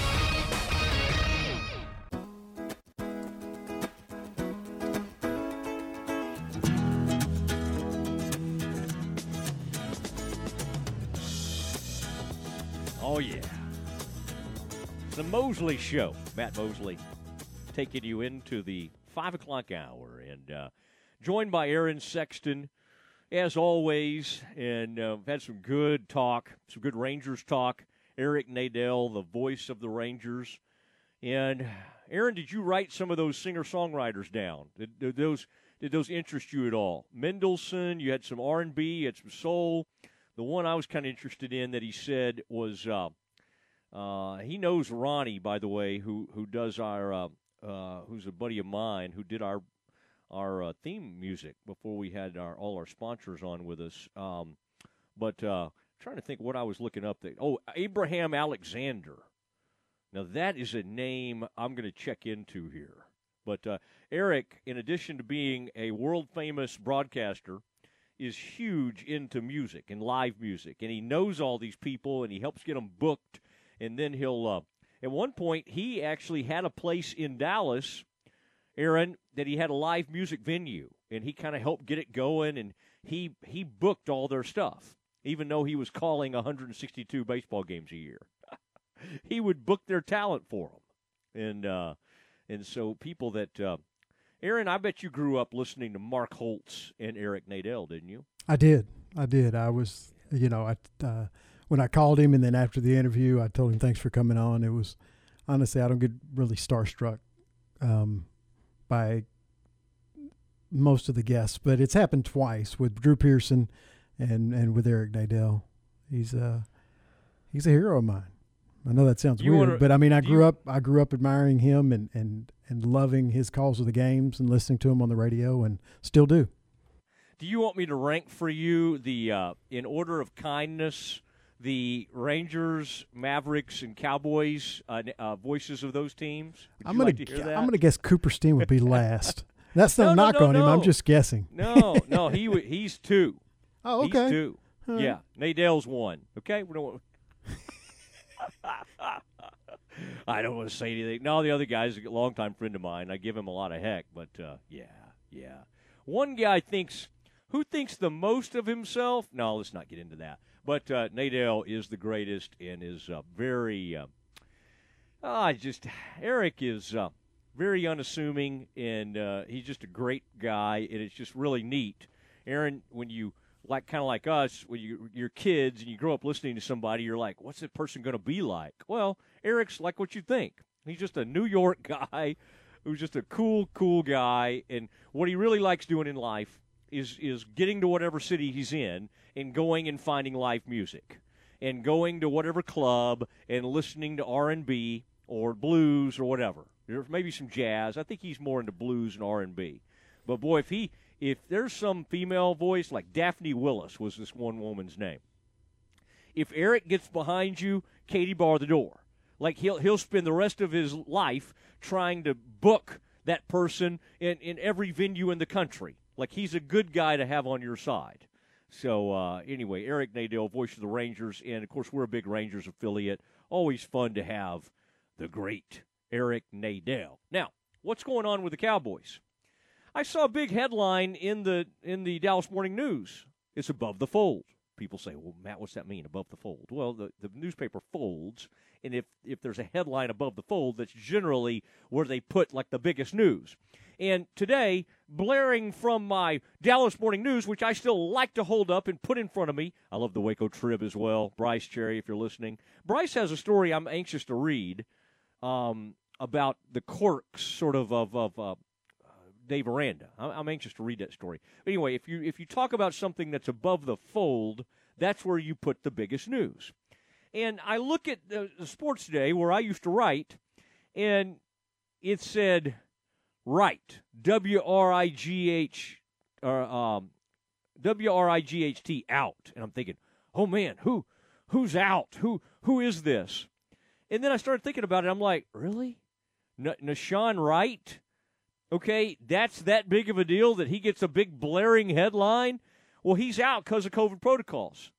Oh, yeah. The Mosley Show. Matt Mosley taking you into the 5 o'clock hour and uh, joined by Aaron Sexton, as always. And uh, we've had some good talk, some good Rangers talk. Eric Nadel, the voice of the Rangers. And Aaron, did you write some of those singer songwriters down? Did, did those did those interest you at all? Mendelson, you had some R and B, you had some soul. The one I was kind of interested in that he said was uh, uh, he knows Ronnie, by the way, who who does our uh, uh who's a buddy of mine who did our our uh, theme music before we had our all our sponsors on with us. Um, but trying to think what I was looking up. There. Oh, Abraham Alexander. Now that is a name I'm going to check into here. But uh, Eric, in addition to being a world famous broadcaster, is huge into music and live music, and he knows all these people, and he helps get them booked, and then he'll. Uh, at one point, he actually had a place in Dallas, Aaron, that he had a live music venue, and he kind of helped get it going, and he he booked all their stuff. even though he was calling 162 baseball games a year. he would book their talent for them, and uh, and so people that uh, Aaron, I bet you grew up listening to Mark Holtz and Eric Nadel, didn't you? I did. I did. I was, you know, I uh, when I called him, and then after the interview, I told him thanks for coming on. It was honestly, I don't get really starstruck um, by most of the guests, but it's happened twice with Drew Pearson and and with Eric Nadel. He's a he's a hero of mine. I know that sounds You weird, wanna- but I mean, I grew you- up I grew up admiring him and and and loving his calls of the games and listening to him on the radio, and still do. Do you want me to rank for you the uh, in order of kindness the Rangers, Mavericks, and Cowboys uh, uh, voices of those teams? Would I'm gonna like to hear that? I'm gonna guess Cooperstein would be last. That's no, No, no, knock no, on him. I'm just guessing. No, no, he he's two. Oh, He's okay. two. All right. Yeah, Nadel's one. Okay, we don't. Want... I don't want to say anything. No, the other guy's a longtime friend of mine. I give him a lot of heck, but uh, yeah, yeah. One guy thinks who thinks the most of himself. No, let's not get into that. But uh, Nadel is the greatest and is uh, very. Uh, Ah, just Eric is uh, very unassuming, and uh, he's just a great guy, and it's just really neat. Aaron, when you like, kind of like us, when you you're kids and you grow up listening to somebody, you're like, "What's that person going to be like?" Well, Eric's like what you think. He's just a New York guy who's just a cool, cool guy, and what he really likes doing in life is is getting to whatever city he's in and going and finding live music and going to whatever club and listening to R&B or blues or whatever. There's maybe some jazz. I think he's more into blues and R&B. But boy, if he if there's some female voice like Daphne Willis was this one woman's name. If Eric gets behind you, Katie bar the door. Like he'll he'll spend the rest of his life trying to book that person in, in every venue in the country. Like he's a good guy to have on your side. So uh, anyway, Eric Nadel, voice of the Rangers, and of course we're a big Rangers affiliate. Always fun to have the great Eric Nadel. Now, what's going on with the Cowboys? I saw a big headline in the in the Dallas Morning News. It's above the fold. People say, "Well, Matt, what's that mean above the fold?" Well, the, the newspaper folds, and if if there's a headline above the fold, that's generally where they put like the biggest news. And today, blaring from my Dallas Morning News, which I still like to hold up and put in front of me, I love the Waco Trib as well. Bryce Cherry, if you're listening, Bryce has a story I'm anxious to read um, about the quirks, sort of of of uh, Dave Aranda. I'm, anxious to read that story. Anyway, if you if you talk about something that's above the fold, that's where you put the biggest news. And I look at the, the Sports Today where I used to write, and it said right W R I G H or um, W R I G H T out, and I'm thinking, oh man, who who's out? Who who is this? And then I started thinking about it. I'm like, really? N- Nahshon Wright? Okay, that's that big of a deal that he gets a big blaring headline? Well, he's out because of COVID protocols.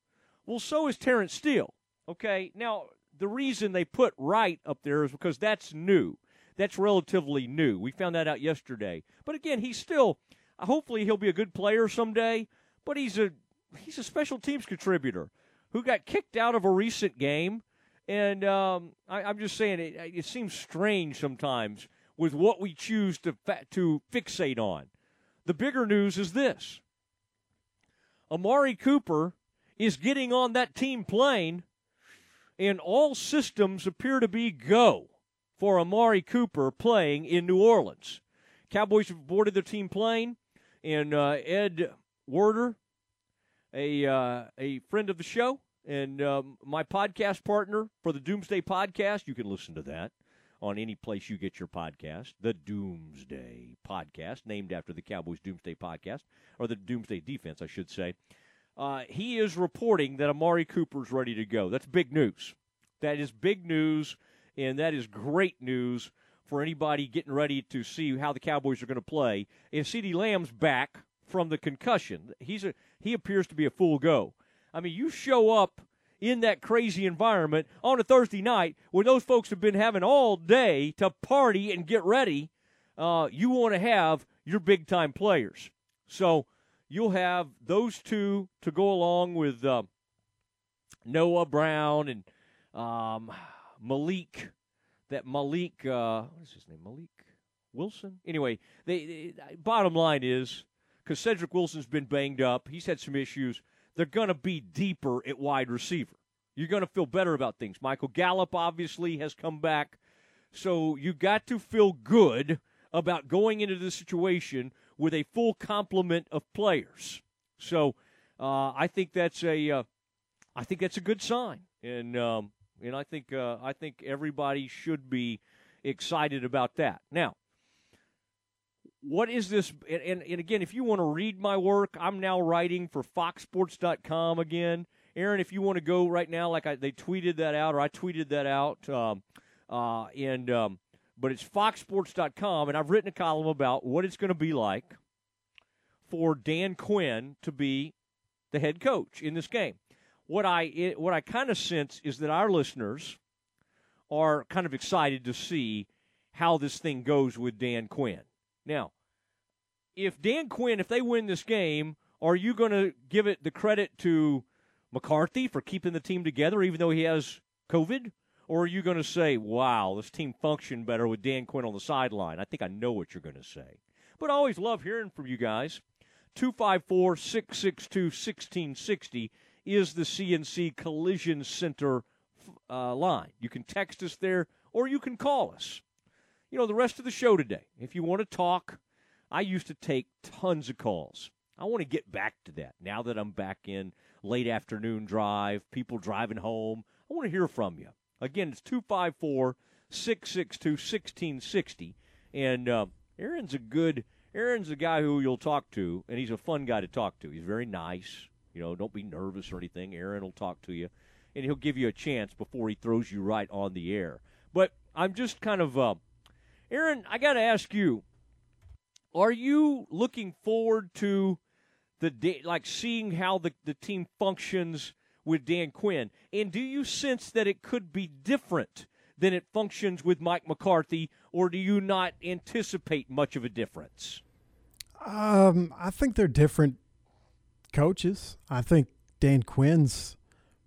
Well, so is Terrence Steele. Okay, now the reason they put Wright up there is because that's new. That's relatively new. We found that out yesterday. But again, he's still. Hopefully, he'll be a good player someday. But he's a he's a special teams contributor who got kicked out of a recent game. And um, I, I'm just saying, it, it seems strange sometimes with what we choose to fa- to fixate on. The bigger news is this: Amari Cooper is getting on that team plane, and all systems appear to be go for Amari Cooper playing in New Orleans. Cowboys have boarded their team plane, and uh, Ed Werder, a uh, a friend of the show and um, my podcast partner for the Doomsday Podcast, you can listen to that on any place you get your podcast. The Doomsday Podcast, named after the Cowboys Doomsday Podcast, or the Doomsday Defense, I should say. Uh, he is reporting that Amari Cooper's ready to go. That's big news. That is big news, and that is great news for anybody getting ready to see how the Cowboys are going to play. And CeeDee Lamb's back from the concussion. He's a he appears to be a full go. I mean, you show up in that crazy environment on a Thursday night when those folks have been having all day to party and get ready. Uh, you want to have your big time players. So you'll have those two to go along with uh, Noah Brown and um, Malik, that Malik, uh, what is his name? Malik Wilson? Anyway, they, they bottom line is because Cedric Wilson's been banged up, he's had some issues. They're going to be deeper at wide receiver. You're going to feel better about things. Michael Gallup obviously has come back. So you got to feel good about going into this situation with a full complement of players. So uh, I think that's a, uh, I think that's a good sign, and um, and I think uh, I think everybody should be excited about that. Now, what is this? And, and, and again, if you want to read my work, I'm now writing for FoxSports.com again. Aaron, if you want to go right now, like I, they tweeted that out, or I tweeted that out, um, uh, and um, but it's FoxSports.com, and I've written a column about what it's going to be like for Dan Quinn to be the head coach in this game. What I it, what I kind of sense is that our listeners are kind of excited to see how this thing goes with Dan Quinn. Now, if Dan Quinn, if they win this game, are you going to give it the credit to McCarthy for keeping the team together, even though he has COVID? Or are you going to say, wow, this team functioned better with Dan Quinn on the sideline? I think I know what you're going to say. But I always love hearing from you guys. 254 662 1660 is the CNC Collision Center uh, line. You can text us there or you can call us. You know, the rest of the show today, if you want to talk, I used to take tons of calls. I want to get back to that now that I'm back in late afternoon drive, people driving home. I want to hear from you. Again, it's 254 662 1660. And uh, Aaron's a good, Aaron's a guy who you'll talk to, and he's a fun guy to talk to. He's very nice. You know, don't be nervous or anything. Aaron will talk to you, and he'll give you a chance before he throws you right on the air. But I'm just kind of, uh, Aaron, I got to ask you, are you looking forward to the day, like seeing how the, the team functions with Dan Quinn? And do you sense that it could be different than it functions with Mike McCarthy, or do you not anticipate much of a difference? Um, I think they're different coaches. I think Dan Quinn's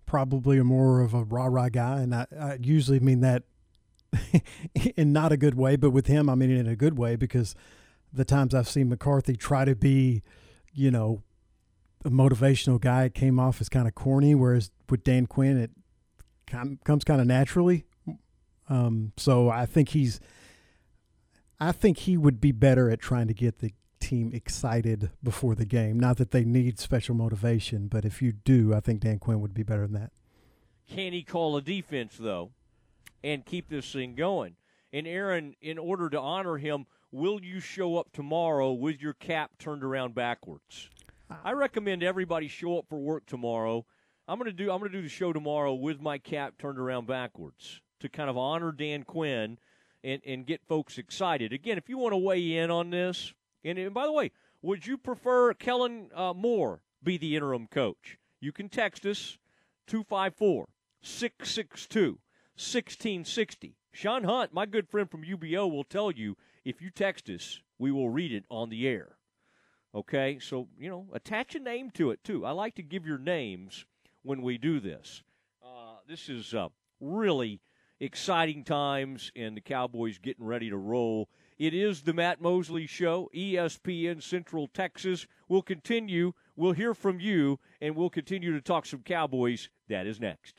probably a more of a rah rah guy, and I, I usually mean that in not a good way, but with him, I mean it in a good way because the times I've seen McCarthy try to be, you know, a motivational guy, it came off as kind of corny, whereas with Dan Quinn, it comes kind of naturally. Um, so I think he's, I think he would be better at trying to get the team excited before the game. Not that they need special motivation, but if you do, I think Dan Quinn would be better than that. Can he call a defense though, and keep this thing going? And Aaron, in order to honor him, will you show up tomorrow with your cap turned around backwards? I recommend everybody show up for work tomorrow. I'm gonna do I'm gonna do the show tomorrow with my cap turned around backwards to kind of honor Dan Quinn and, and get folks excited. Again, if you want to weigh in on this, and, and by the way, would you prefer Kellen uh, Moore be the interim coach? You can text us 254 662 1660. Sean Hunt, my good friend from UBO, will tell you if you text us, we will read it on the air. Okay, so, you know, attach a name to it too. I like to give your names when we do this. Uh, this is uh, really exciting times, and the Cowboys getting ready to roll. It is the Matt Mosley Show, ESPN Central Texas. We'll continue. We'll hear from you, and we'll continue to talk some Cowboys. That is next.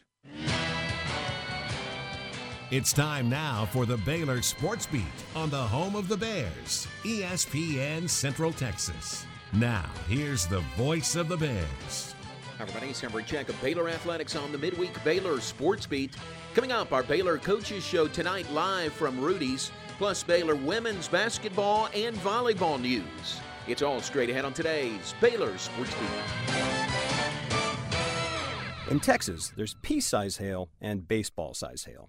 It's time now for the Baylor Sports Beat on the home of the Bears, ESPN Central Texas. Now, here's the voice of the Bears. Hi, everybody. Summary check of Baylor Athletics on the midweek Baylor Sports Beat. Coming up, our Baylor Coaches Show tonight live from Rudy's, plus Baylor women's basketball and volleyball news. It's all straight ahead on today's Baylor Sports Beat. In Texas, there's pea size hail and baseball size hail.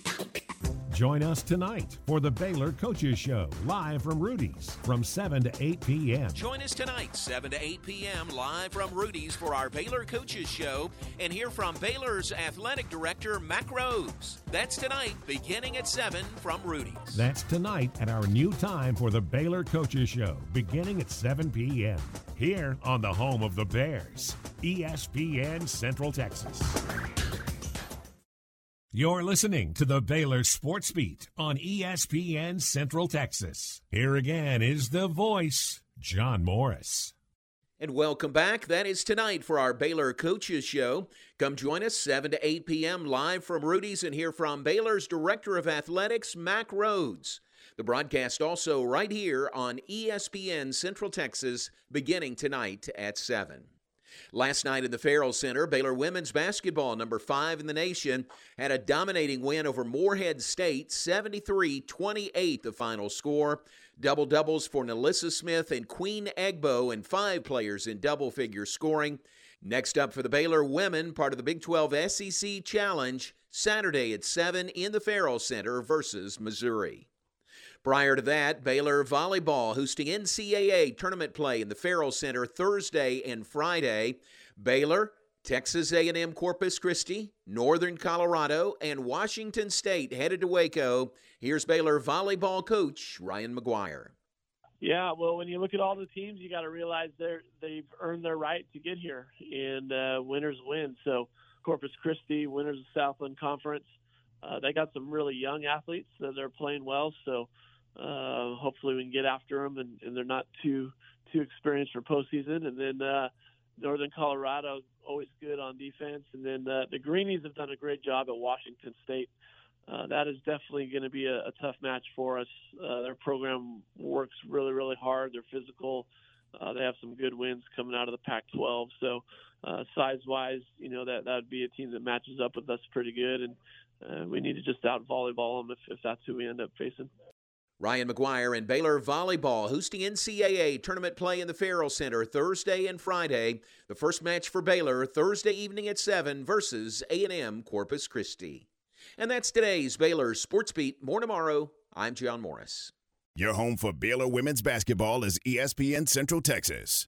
Join us tonight for the Baylor Coaches Show, live from Rudy's from 7 to 8 p.m. Join us tonight, 7 to 8 p.m., live from Rudy's for our Baylor Coaches Show and hear from Baylor's Athletic Director, Mack Rhoades. That's tonight, beginning at 7 from Rudy's. That's tonight at our new time for the Baylor Coaches Show, beginning at 7 p.m. Here on the home of the Bears, ESPN Central Texas. You're listening to the Baylor Sports Beat on ESPN Central Texas. Here again is the voice, John Morris. And welcome back. That is tonight for our Baylor Coaches Show. Come join us 7 to 8 p.m. live from Rudy's and hear from Baylor's Director of Athletics, Mack Rhoades. The broadcast also right here on ESPN Central Texas beginning tonight at 7. Last night in the Ferrell Center, Baylor women's basketball, number five in the nation, had a dominating win over Morehead State, 73 28, the final score. Double doubles for NaLyssa Smith and Queen Egbo, and five players in double figure scoring. Next up for the Baylor women, part of the Big 12 SEC Challenge, Saturday at 7 in the Ferrell Center versus Missouri. Prior to that, Baylor volleyball hosting NCAA tournament play in the Ferrell Center Thursday and Friday. Baylor, Texas A&M Corpus Christi, Northern Colorado, and Washington State headed to Waco. Here's Baylor volleyball coach Ryan McGuire. Yeah, well, when you look at all the teams, you got to realize they're they've earned their right to get here, and uh, winners win. So Corpus Christi, winners of Southland Conference, uh, they got some really young athletes that are playing well. So uh, hopefully we can get after them, and, and they're not too too experienced for postseason. And then uh, Northern Colorado always good on defense, and then uh, the Greenys have done a great job at Washington State. Uh, that is definitely going to be a, a tough match for us. Uh, their program works really, really hard. They're physical. Uh, they have some good wins coming out of the Pac-12. So, uh, size-wise, you know that that would be a team that matches up with us pretty good, and uh, we need to just out volleyball them if, if that's who we end up facing. Ryan McGuire and Baylor Volleyball hosting NCAA tournament play in the Ferrell Center Thursday and Friday. The first match for Baylor Thursday evening at 7 versus A&M Corpus Christi. And that's today's Baylor Sports Beat. More tomorrow. I'm John Morris. Your home for Baylor women's basketball is ESPN Central Texas.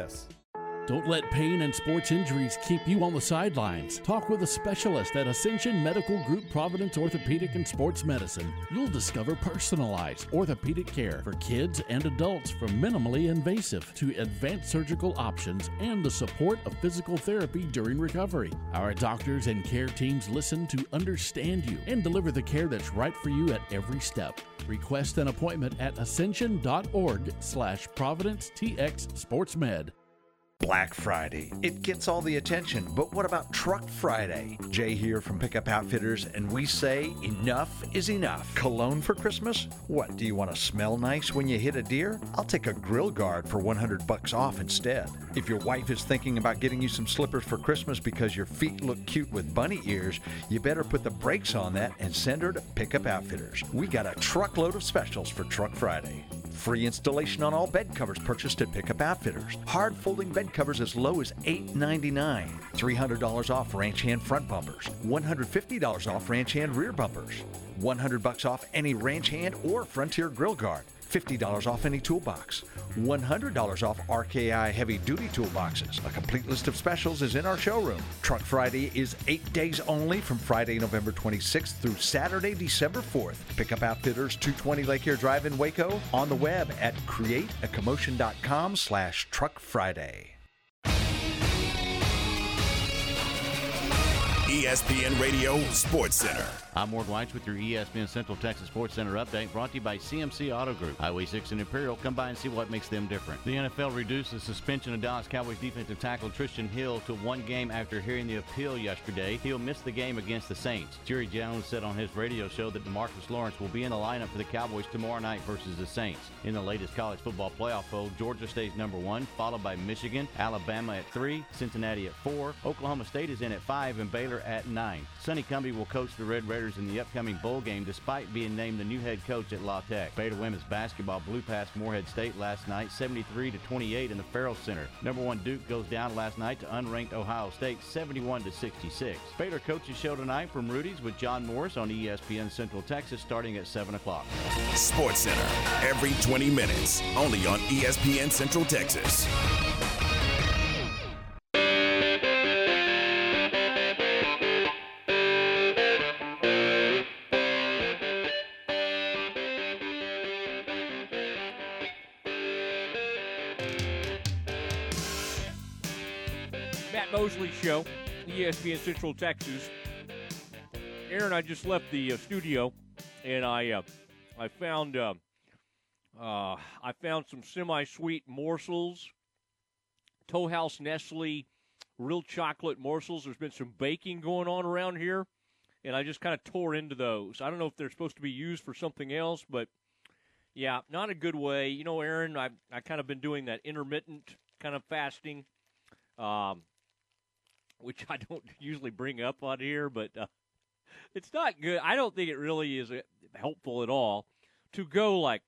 this. Don't let pain and sports injuries keep you on the sidelines. Talk with a specialist at Ascension Medical Group Providence Orthopedic and Sports Medicine. You'll discover personalized orthopedic care for kids and adults from minimally invasive to advanced surgical options and the support of physical therapy during recovery. Our doctors and care teams listen to understand you and deliver the care that's right for you at every step. Request an appointment at ascension.org slash providence tx sportsmed. Black Friday. It gets all the attention, but what about Truck Friday? Jay here from Pickup Outfitters, and we say enough is enough. Cologne for Christmas? What, do you want to smell nice when you hit a deer? I'll take a grill guard for 100 bucks off instead. If your wife is thinking about getting you some slippers for Christmas because your feet look cute with bunny ears, you better put the brakes on that and send her to Pickup Outfitters. We got a truckload of specials for Truck Friday. Free installation on all bed covers purchased at Pickup Outfitters. Hard folding bed covers as low as $8.99. $300 off ranch hand front bumpers. $150 off ranch hand rear bumpers. 100 bucks off any ranch hand or Frontier grill guard. $50 off any toolbox. $100 off RKI heavy duty toolboxes. A complete list of specials is in our showroom. Truck Friday is eight days only from Friday, November 26th through Saturday, December 4th. Pickup Outfitters 220 Lake Air Drive in Waco on the web at createacommotion.com slash truck Friday. ESPN Radio Sports Center. I'm Ward White with your ESPN Central Texas Sports Center update brought to you by CMC Auto Group. Highway 6 and Imperial, come by and see what makes them different. The NFL reduced the suspension of Dallas Cowboys defensive tackle Trysten Hill to one game after hearing the appeal yesterday. Hill missed the game against the Saints. Jerry Jones said on his radio show that DeMarcus Lawrence will be in the lineup for the Cowboys tomorrow night versus the Saints. In the latest college football playoff poll, Georgia stays number one, followed by Michigan, Alabama at three, Cincinnati at four, Oklahoma State is in at five, and Baylor at nine. Sonny Cumbie will coach the Red Raiders in the upcoming bowl game despite being named the new head coach at La Tech. Baylor women's basketball blew past Morehead State last night 73 to 28 in the Ferrell Center. Number one Duke goes down last night to unranked Ohio State 71 to 66. Baylor coaches show tonight from Rudy's with John Morris on ESPN Central Texas starting at 7 o'clock. Sports Center every 20 minutes, only on ESPN Central Texas. Mosley Show, ESPN Central Texas. Aaron, I just left the uh, studio, and I uh, I found uh, uh, I found some semi-sweet morsels, Toll House Nestle, real chocolate morsels. There's been some baking going on around here, and I just kind of tore into those. I don't know if they're supposed to be used for something else, but yeah, not a good way. You know, Aaron, I I kind of been doing that intermittent kind of fasting. Um, which I don't usually bring up on here, but uh, it's not good. I don't think it really is uh, helpful at all to go like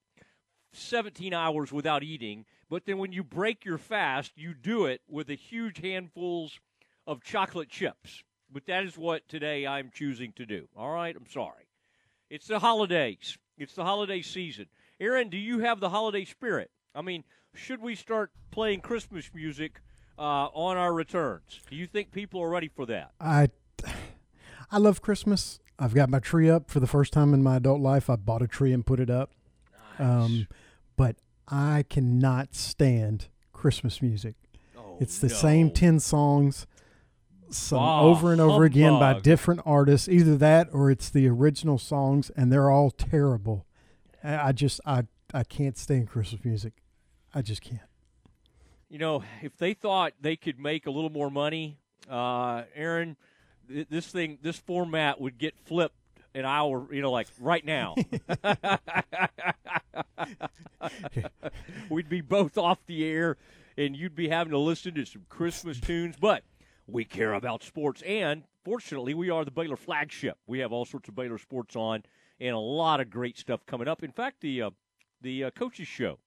17 hours without eating, but then when you break your fast, you do it with a huge handfuls of chocolate chips. But that is what today I'm choosing to do. All right, I'm sorry. It's the holidays. It's the holiday season. Aaron, do you have the holiday spirit? I mean, should we start playing Christmas music uh, on our returns? Do you think people are ready for that? I I love Christmas. I've got my tree up for the first time in my adult life. I bought a tree and put it up. Um, but I cannot stand Christmas music. it's the same 10 songs some Bah, over and over again by different artists. Either that or it's the original songs and they're all terrible. I I just I I can't stand Christmas music. I just can't. You know, if they thought they could make a little more money, uh, Aaron, th- this thing, this format would get flipped an hour. You know, like right now. We'd be both off the air, and you'd be having to listen to some Christmas tunes. But we care about sports, and fortunately, we are the Baylor flagship. We have all sorts of Baylor sports on, and a lot of great stuff coming up. In fact, the uh, the uh, coaches show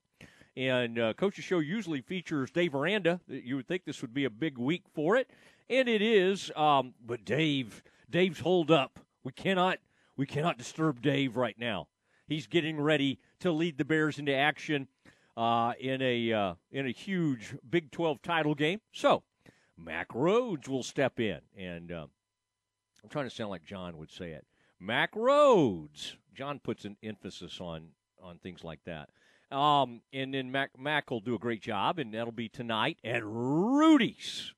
and uh, Coach's Show usually features Dave Aranda. You would think this would be a big week for it, and it is. Um, but Dave, Dave's holed up. We cannot, we cannot disturb Dave right now. He's getting ready to lead the Bears into action uh, in a uh, in a huge Big 12 title game. So, Mack Rhoades will step in, and uh, I'm trying to sound like John would say it. Mack Rhoades. John puts an emphasis on on things like that. Um, and then Mack, Mack will do a great job, and that'll be tonight at Rudy's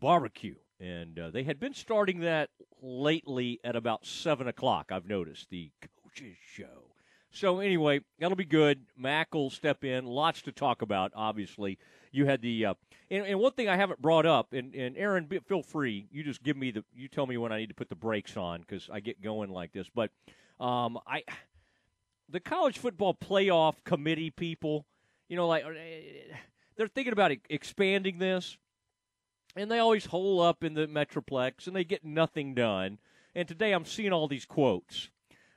Barbecue. And uh, they had been starting that lately at about 7 o'clock, I've noticed, the coaches show. So anyway, that'll be good. Mack will step in. Lots to talk about. Obviously, you had the uh, and, and one thing I haven't brought up, and, and Aaron, feel free. You just give me the. You tell me when I need to put the brakes on because I get going like this. But um, I, the college football playoff committee people, you know, like they're thinking about expanding this, and they always hole up in the metroplex, and they get nothing done. And today I'm seeing all these quotes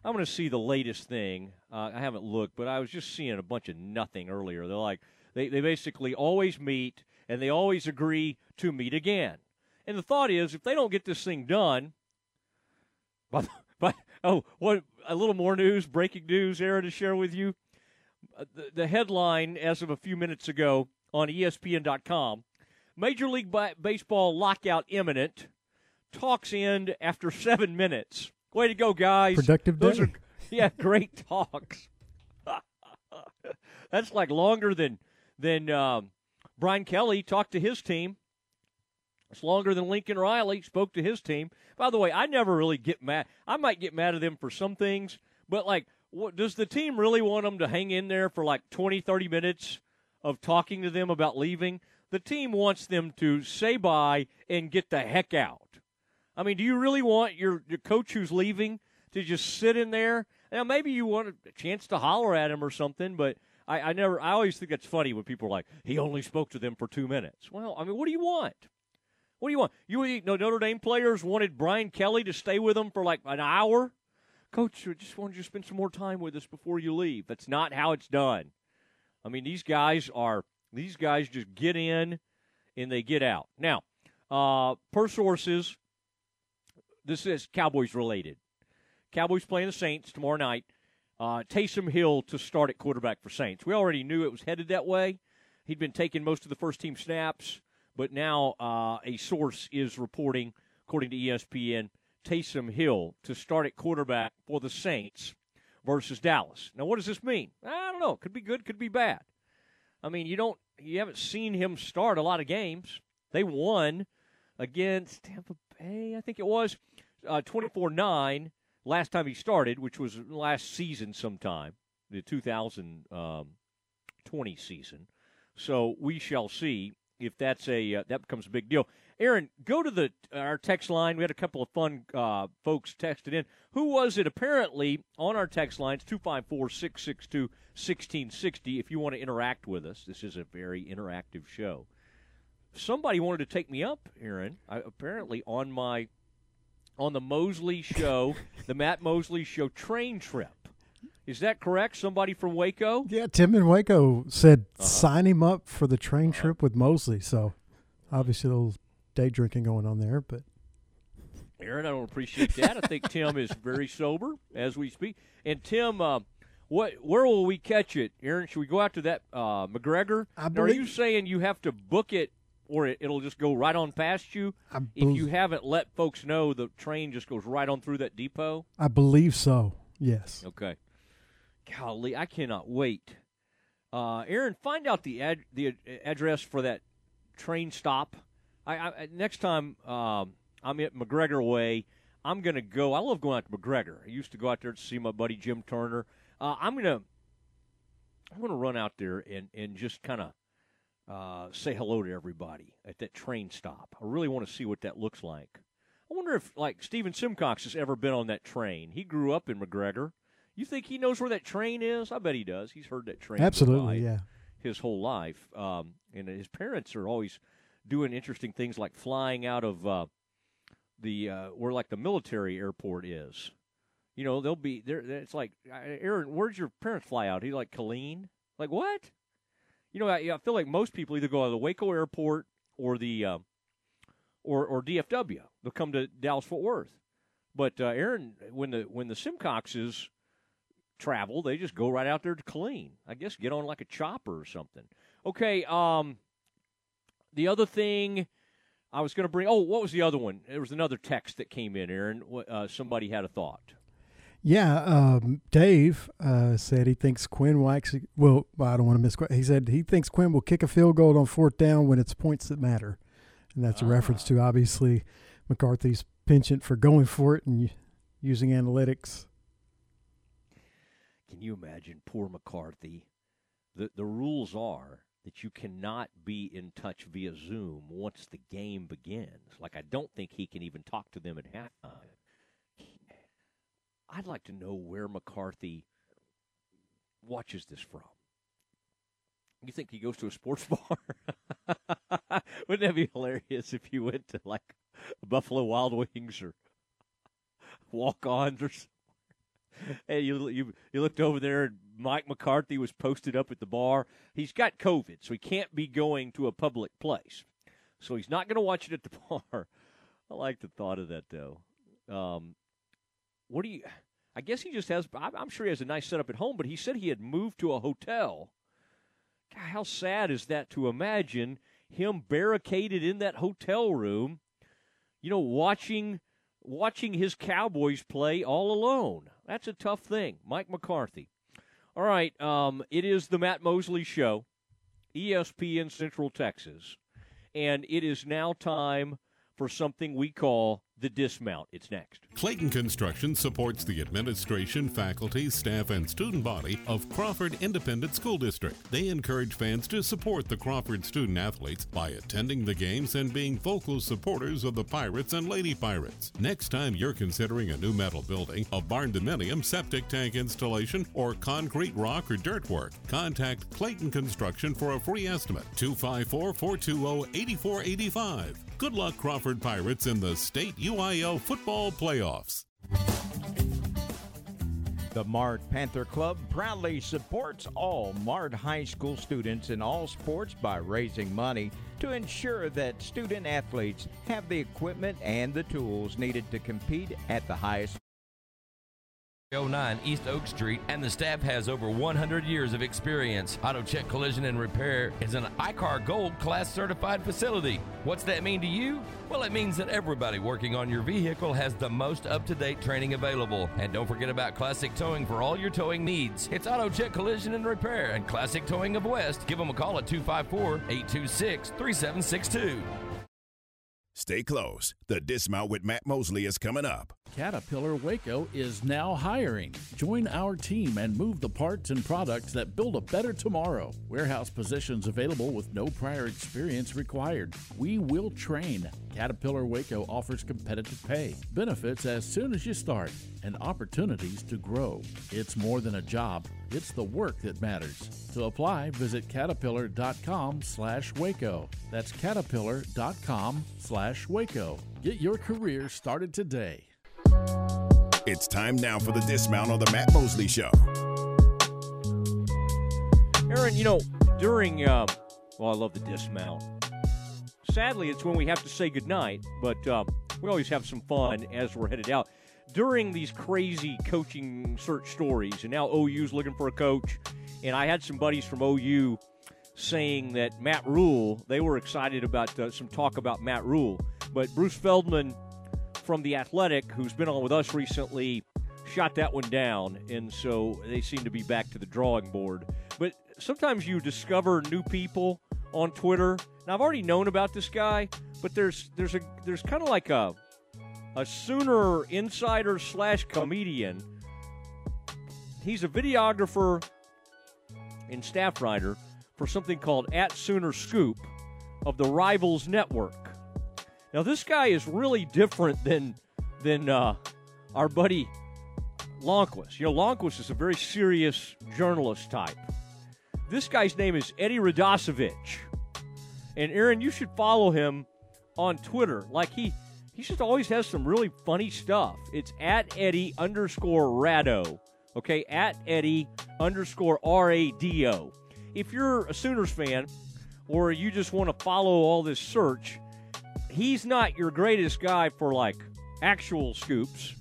I'm going to see the latest thing. Uh, I haven't looked, but I was just seeing a bunch of nothing earlier. They're like, they, they basically always meet and they always agree to meet again. And the thought is, if they don't get this thing done, but, but oh, what a little more news, breaking news, Aaron, to share with you. Uh, the, the headline as of a few minutes ago on ESPN.com Major League Baseball lockout imminent. Talks end after seven minutes. Way to go, guys. Productive Those day. Are, yeah, great talks. That's like longer than than um, Brian Kelly talked to his team. It's longer than Lincoln Riley spoke to his team. By the way, I never really get mad. I might get mad at them for some things, but like, what, does the team really want them to hang in there for like 20, 30 minutes of talking to them about leaving? The team wants them to say bye and get the heck out. I mean, do you really want your, your coach who's leaving to just sit in there? Now, maybe you want a chance to holler at him or something, but I, I never. I always think that's funny when people are like, "He only spoke to them for two minutes." Well, I mean, what do you want? What do you want? You, you know, Notre Dame players wanted Brian Kelly to stay with them for like an hour. Coach, I just wanted you to spend some more time with us before you leave. That's not how it's done. I mean, these guys are these guys just get in and they get out. Now, uh, per sources, this is Cowboys related. Cowboys playing the Saints tomorrow night. Uh, Taysom Hill to start at quarterback for Saints. We already knew it was headed that way. He'd been taking most of the first team snaps, but now uh, a source is reporting, according to ESPN, Taysom Hill to start at quarterback for the Saints versus Dallas. Now, what does this mean? I don't know. Could be good, could be bad. I mean, you don't, you haven't seen him start a lot of games. They won against Tampa Bay, I think it was, uh, 24 uh, 9 last time he started, which was last season sometime, the 2020 um, season. So we shall see if that's a uh, that becomes a big deal. Aaron, go to the our text line. We had a couple of fun uh, folks texted in. Who was it? Apparently on our text lines 254-662-1660 if you want to interact with us. This is a very interactive show. Somebody wanted to take me up, Aaron. I, apparently on my on the Mosley show, the Matt Mosley show train trip. Is that correct? Somebody from Waco? Yeah, Tim in Waco said uh-huh. sign him up for the train uh-huh. trip with Mosley. So obviously a little day drinking going on there, but Aaron, I don't appreciate that. I think Tim is very sober as we speak. And Tim, uh, what where will we catch it, Aaron? Should we go out to that uh, McGregor? I believe, are you saying you have to book it or it, will just go right on past you. if you haven't let folks know, the train just goes right on through that depot. I believe so. Yes. Okay. Golly, I cannot wait. Uh, Aaron, find out the ad, the address for that train stop. I, I next time um, I'm at McGregor Way, I'm gonna go. I love going out to McGregor. I used to go out there to see my buddy Jim Turner. Uh, I'm gonna I'm gonna run out there and and just kind of uh, say hello to everybody at that train stop. I really want to see what that looks like. I wonder if, like, Stephen Simcox has ever been on that train. He grew up in McGregor. You think he knows where that train is? I bet he does. He's heard that train. Absolutely, yeah. His whole life. Um, and his parents are always doing interesting things like flying out of uh, the uh, where like the military airport is. You know, they'll be there. It's like, Aaron, where's your parents fly out? He's like Killeen. Like what? you know, I, I, feel like most people either go to the Waco Airport or the uh, or or DFW. They'll come to Dallas Fort Worth. But uh, Aaron, when the when the Simcoxes travel, they just go right out there to Killeen. I guess get on like a chopper or something. Okay. Um, the other thing I was going to bring. Oh, what was the other one? There was another text that came in. Aaron, uh, somebody had a thought. Yeah, um, Dave uh, said he thinks Quinn will actually. Well, I don't want to miss. He said he thinks Quinn will kick a field goal on fourth down when it's points that matter, and that's ah. a reference to obviously McCarthy's penchant for going for it and using analytics. Can you imagine poor McCarthy? The the rules are that you cannot be in touch via Zoom once the game begins. Like I don't think he can even talk to them at halftime. I'd like to know where McCarthy watches this from. You think he goes to a sports bar? Wouldn't that be hilarious if you went to like Buffalo Wild Wings or Walk-Ons or something? And you you you looked over there and Mike McCarthy was posted up at the bar. He's got COVID, so he can't be going to a public place. So he's not going to watch it at the bar. I like the thought of that though. Um, what do you? I guess he just has. I'm sure he has a nice setup at home, but he said he had moved to a hotel. God, how sad is that to imagine him barricaded in that hotel room, you know, watching watching his Cowboys play all alone. That's a tough thing. Mike McCarthy. All right, um, it is the Matt Mosley Show, ESPN Central Texas, and it is now time for something we call the dismount. It's next. Clayton Construction supports the administration, faculty, staff, and student body of Crawford Independent School District. They encourage fans to support the Crawford student athletes by attending the games and being vocal supporters of the Pirates and Lady Pirates. Next time you're considering a new metal building, a barn dominium, septic tank installation, or concrete, rock, or dirt work, contact Clayton Construction for a free estimate. 254 420 8485. Good luck, Crawford Pirates, in the state UIL football playoffs. The Mart Panther Club proudly supports all Mart High School students in all sports by raising money to ensure that student athletes have the equipment and the tools needed to compete at the highest 09 East Oak Street, and the staff has over 100 years of experience. Auto Check Collision and Repair is an ICAR Gold Class certified facility. What's that mean to you? Well, it means that everybody working on your vehicle has the most up to date training available. And don't forget about Classic Towing for all your towing needs. It's Auto Check Collision and Repair and Classic Towing of West. Give them a call at 254 826 3762. Stay close. The Dismount with Matt Mosley is coming up. Caterpillar Waco is now hiring. Join our team and move the parts and products that build a better tomorrow. Warehouse positions available with no prior experience required. We will train. Caterpillar Waco offers competitive pay, benefits as soon as you start, and opportunities to grow. It's more than a job, it's the work that matters. To apply, visit caterpillar.com slash Waco. That's caterpillar.com slash Waco. Get your career started today. It's time now for the dismount on the Matt Mosley Show. Aaron, you know, during, uh, well, I love the dismount. Sadly, it's when we have to say goodnight, but uh, we always have some fun as we're headed out. During these crazy coaching search stories, and now OU's looking for a coach, and I had some buddies from OU saying that Matt Rhule, they were excited about uh, some talk about Matt Rhule. but Bruce Feldman from The Athletic, who's been on with us recently, shot that one down, and so they seem to be back to the drawing board. But sometimes you discover new people on Twitter. Now I've already known about this guy, but there's there's a there's kind of like a a Sooner insider slash comedian. He's a videographer and staff writer for something called At Sooner Scoop of the Rivals Network. Now this guy is really different than than uh, our buddy Lonnquist. You know, Lonnquist is a very serious journalist type. This guy's name is Eddie Radosevich. And Aaron, you should follow him on Twitter. Like he he just always has some really funny stuff. It's at Eddie underscore Rado. Okay, at Eddie underscore R A D O. If you're a Sooners fan or you just want to follow all this search, he's not your greatest guy for like actual scoops,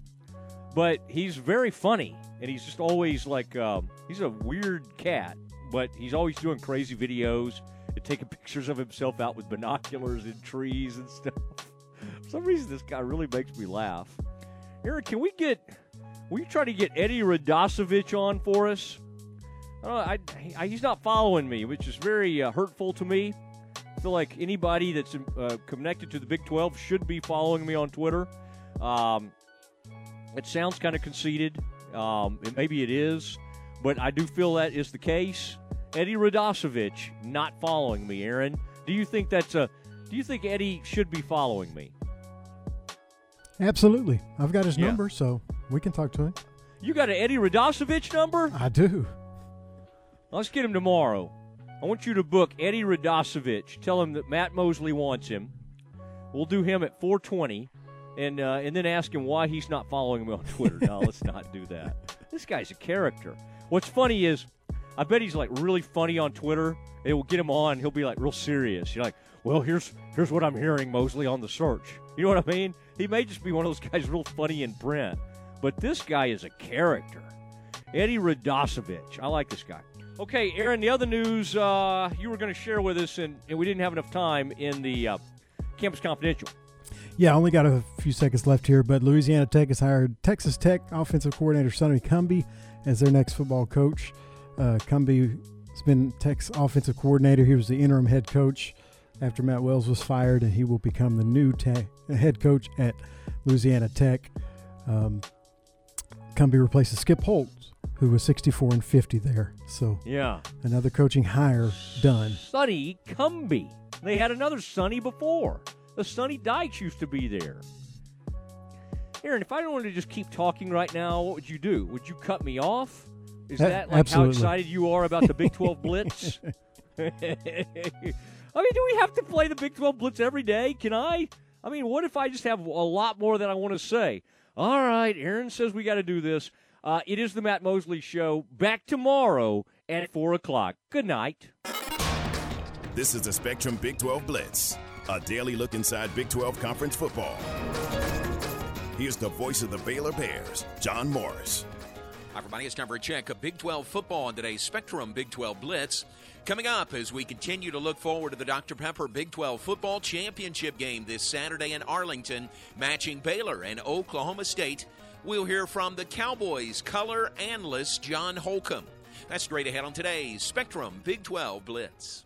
but he's very funny and he's just always like um, he's a weird cat, but he's always doing crazy videos and taking pictures of himself out with binoculars and trees and stuff. For some reason, this guy really makes me laugh. Eric, can we get? Will you try to get Eddie Radosevich on for us? I, I, he's not following me, which is very uh, hurtful to me. I feel like anybody that's uh, connected to the Big 12 should be following me on Twitter. Um, it sounds kind of conceited. Um, maybe it is, but I do feel that is the case. Eddie Radosevich not following me, Aaron. Do you think that's a? Do you think Eddie should be following me? Absolutely. I've got his Yeah. number, so we can talk to him. You got an Eddie Radosevich number? I do. Let's get him tomorrow. I want you to book Eddie Radosevich. Tell him that Matt Mosley wants him. We'll do him at 420, and uh, and then ask him why he's not following me on Twitter. no, let's not do that. This guy's a character. What's funny is, I bet he's like really funny on Twitter. It will get him on. He'll be like real serious. You're like, well, here's here's what I'm hearing Mosley on the search. You know what I mean? He may just be one of those guys real funny in print, but this guy is a character. Eddie Radosevich. I like this guy. Okay, Aaron, the other news uh, you were going to share with us, and, and we didn't have enough time in the uh, Campus Confidential. Yeah, I only got a few seconds left here, but Louisiana Tech has hired Texas Tech offensive coordinator Sonny Cumbie as their next football coach. Uh, Cumbie has been Tech's offensive coordinator. He was the interim head coach after Matt Wells was fired, and he will become the new tech, head coach at Louisiana Tech. Um, Cumbie replaces Skip Holtz, who was 64 and 50 there. So Yeah. another coaching hire done. Sonny Cumbie. They had another Sonny before. The Sonny Dykes used to be there. Aaron, if I wanted to just keep talking right now, what would you do? Would you cut me off? Is that like absolutely. how excited you are about the Big 12 Blitz? I mean, do we have to play the Big 12 Blitz every day? Can I? I mean, what if I just have a lot more that I want to say? All right, Aaron says we got to do this. Uh, it is the Matt Mosley Show. Back tomorrow at 4 o'clock. Good night. This is the Spectrum Big 12 Blitz, a daily look inside Big 12 conference football. Here's the voice of the Baylor Bears, John Morris. Everybody. It's time for a check of Big 12 football on today's Spectrum Big 12 Blitz. Coming up as we continue to look forward to the Dr. Pepper Big 12 football championship game this Saturday in Arlington, matching Baylor and Oklahoma State. We'll hear from the Cowboys color analyst John Holcomb. That's straight ahead on today's Spectrum Big 12 Blitz.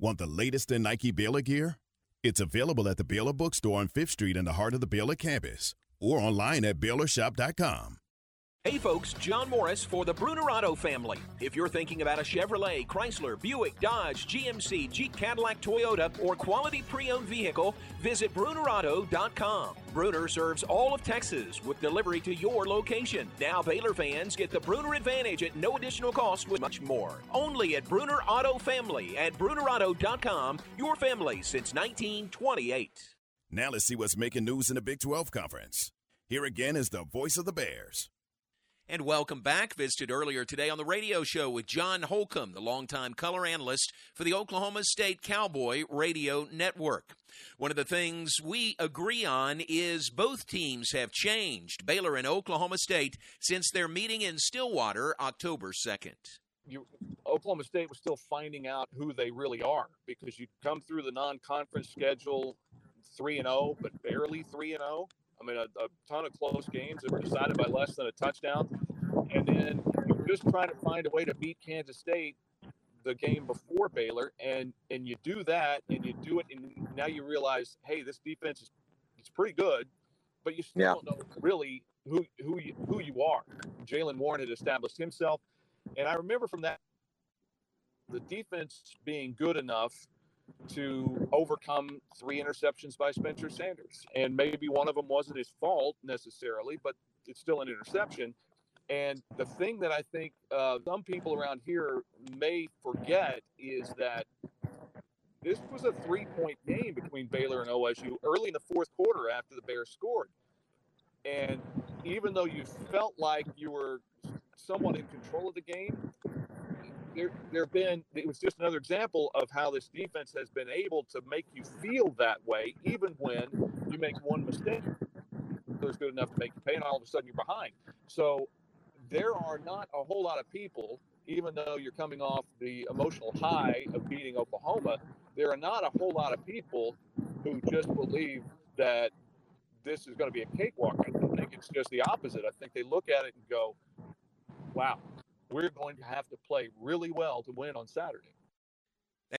Want the latest in Nike Baylor gear? It's available at the Baylor Bookstore on 5th Street in the heart of the Baylor campus or online at BaylorShop.com. Hey folks, John Morris for the Bruner Auto family. If you're thinking about a Chevrolet, Chrysler, Buick, Dodge, GMC, Jeep, Cadillac, Toyota, or quality pre-owned vehicle, visit BrunerAuto.com. Bruner serves all of Texas with delivery to your location. Now Baylor fans get the Bruner Advantage at no additional cost with much more. Only at Bruner Auto Family at BrunerAuto.com, your family since 1928. Now let's see what's making news in the Big 12 Conference. Here again is the voice of the Bears. And welcome back. Visited earlier today on the radio show with John Holcomb, the longtime color analyst for the Oklahoma State Cowboy Radio Network. One of the things we agree on is both teams have changed, Baylor and Oklahoma State, since their meeting in Stillwater October 2nd. you Oklahoma State was still finding out who they really are because you come through the non-conference schedule three and zero, but barely three and zero. I mean, a, a ton of close games that were decided by less than a touchdown, and then you're just trying to find a way to beat Kansas State the game before Baylor, and and you do that, and you do it, and now you realize, hey, this defense is it's pretty good, but you still Yeah. don't know really who who you, who you are. Jaylen Warren had established himself, and I remember from that the defense being good enough to overcome three interceptions by Spencer Sanders. And maybe one of them wasn't his fault necessarily, but it's still an interception. And the thing that I think uh, some people around here may forget is that this was a three point game between Baylor and OSU early in the fourth quarter after the Bears scored. And even though you felt like you were somewhat in control of the game, there there have been it was just another example of how this defense has been able to make you feel that way even when you make one mistake. It's good enough to make you pay, and all of a sudden you're behind. So there are not a whole lot of people, even though you're coming off the emotional high of beating Oklahoma, there are not a whole lot of people who just believe that this is going to be a cakewalk. I think it's just the opposite. I think they look at it and go, wow, we're going to have to play really well to win on Saturday.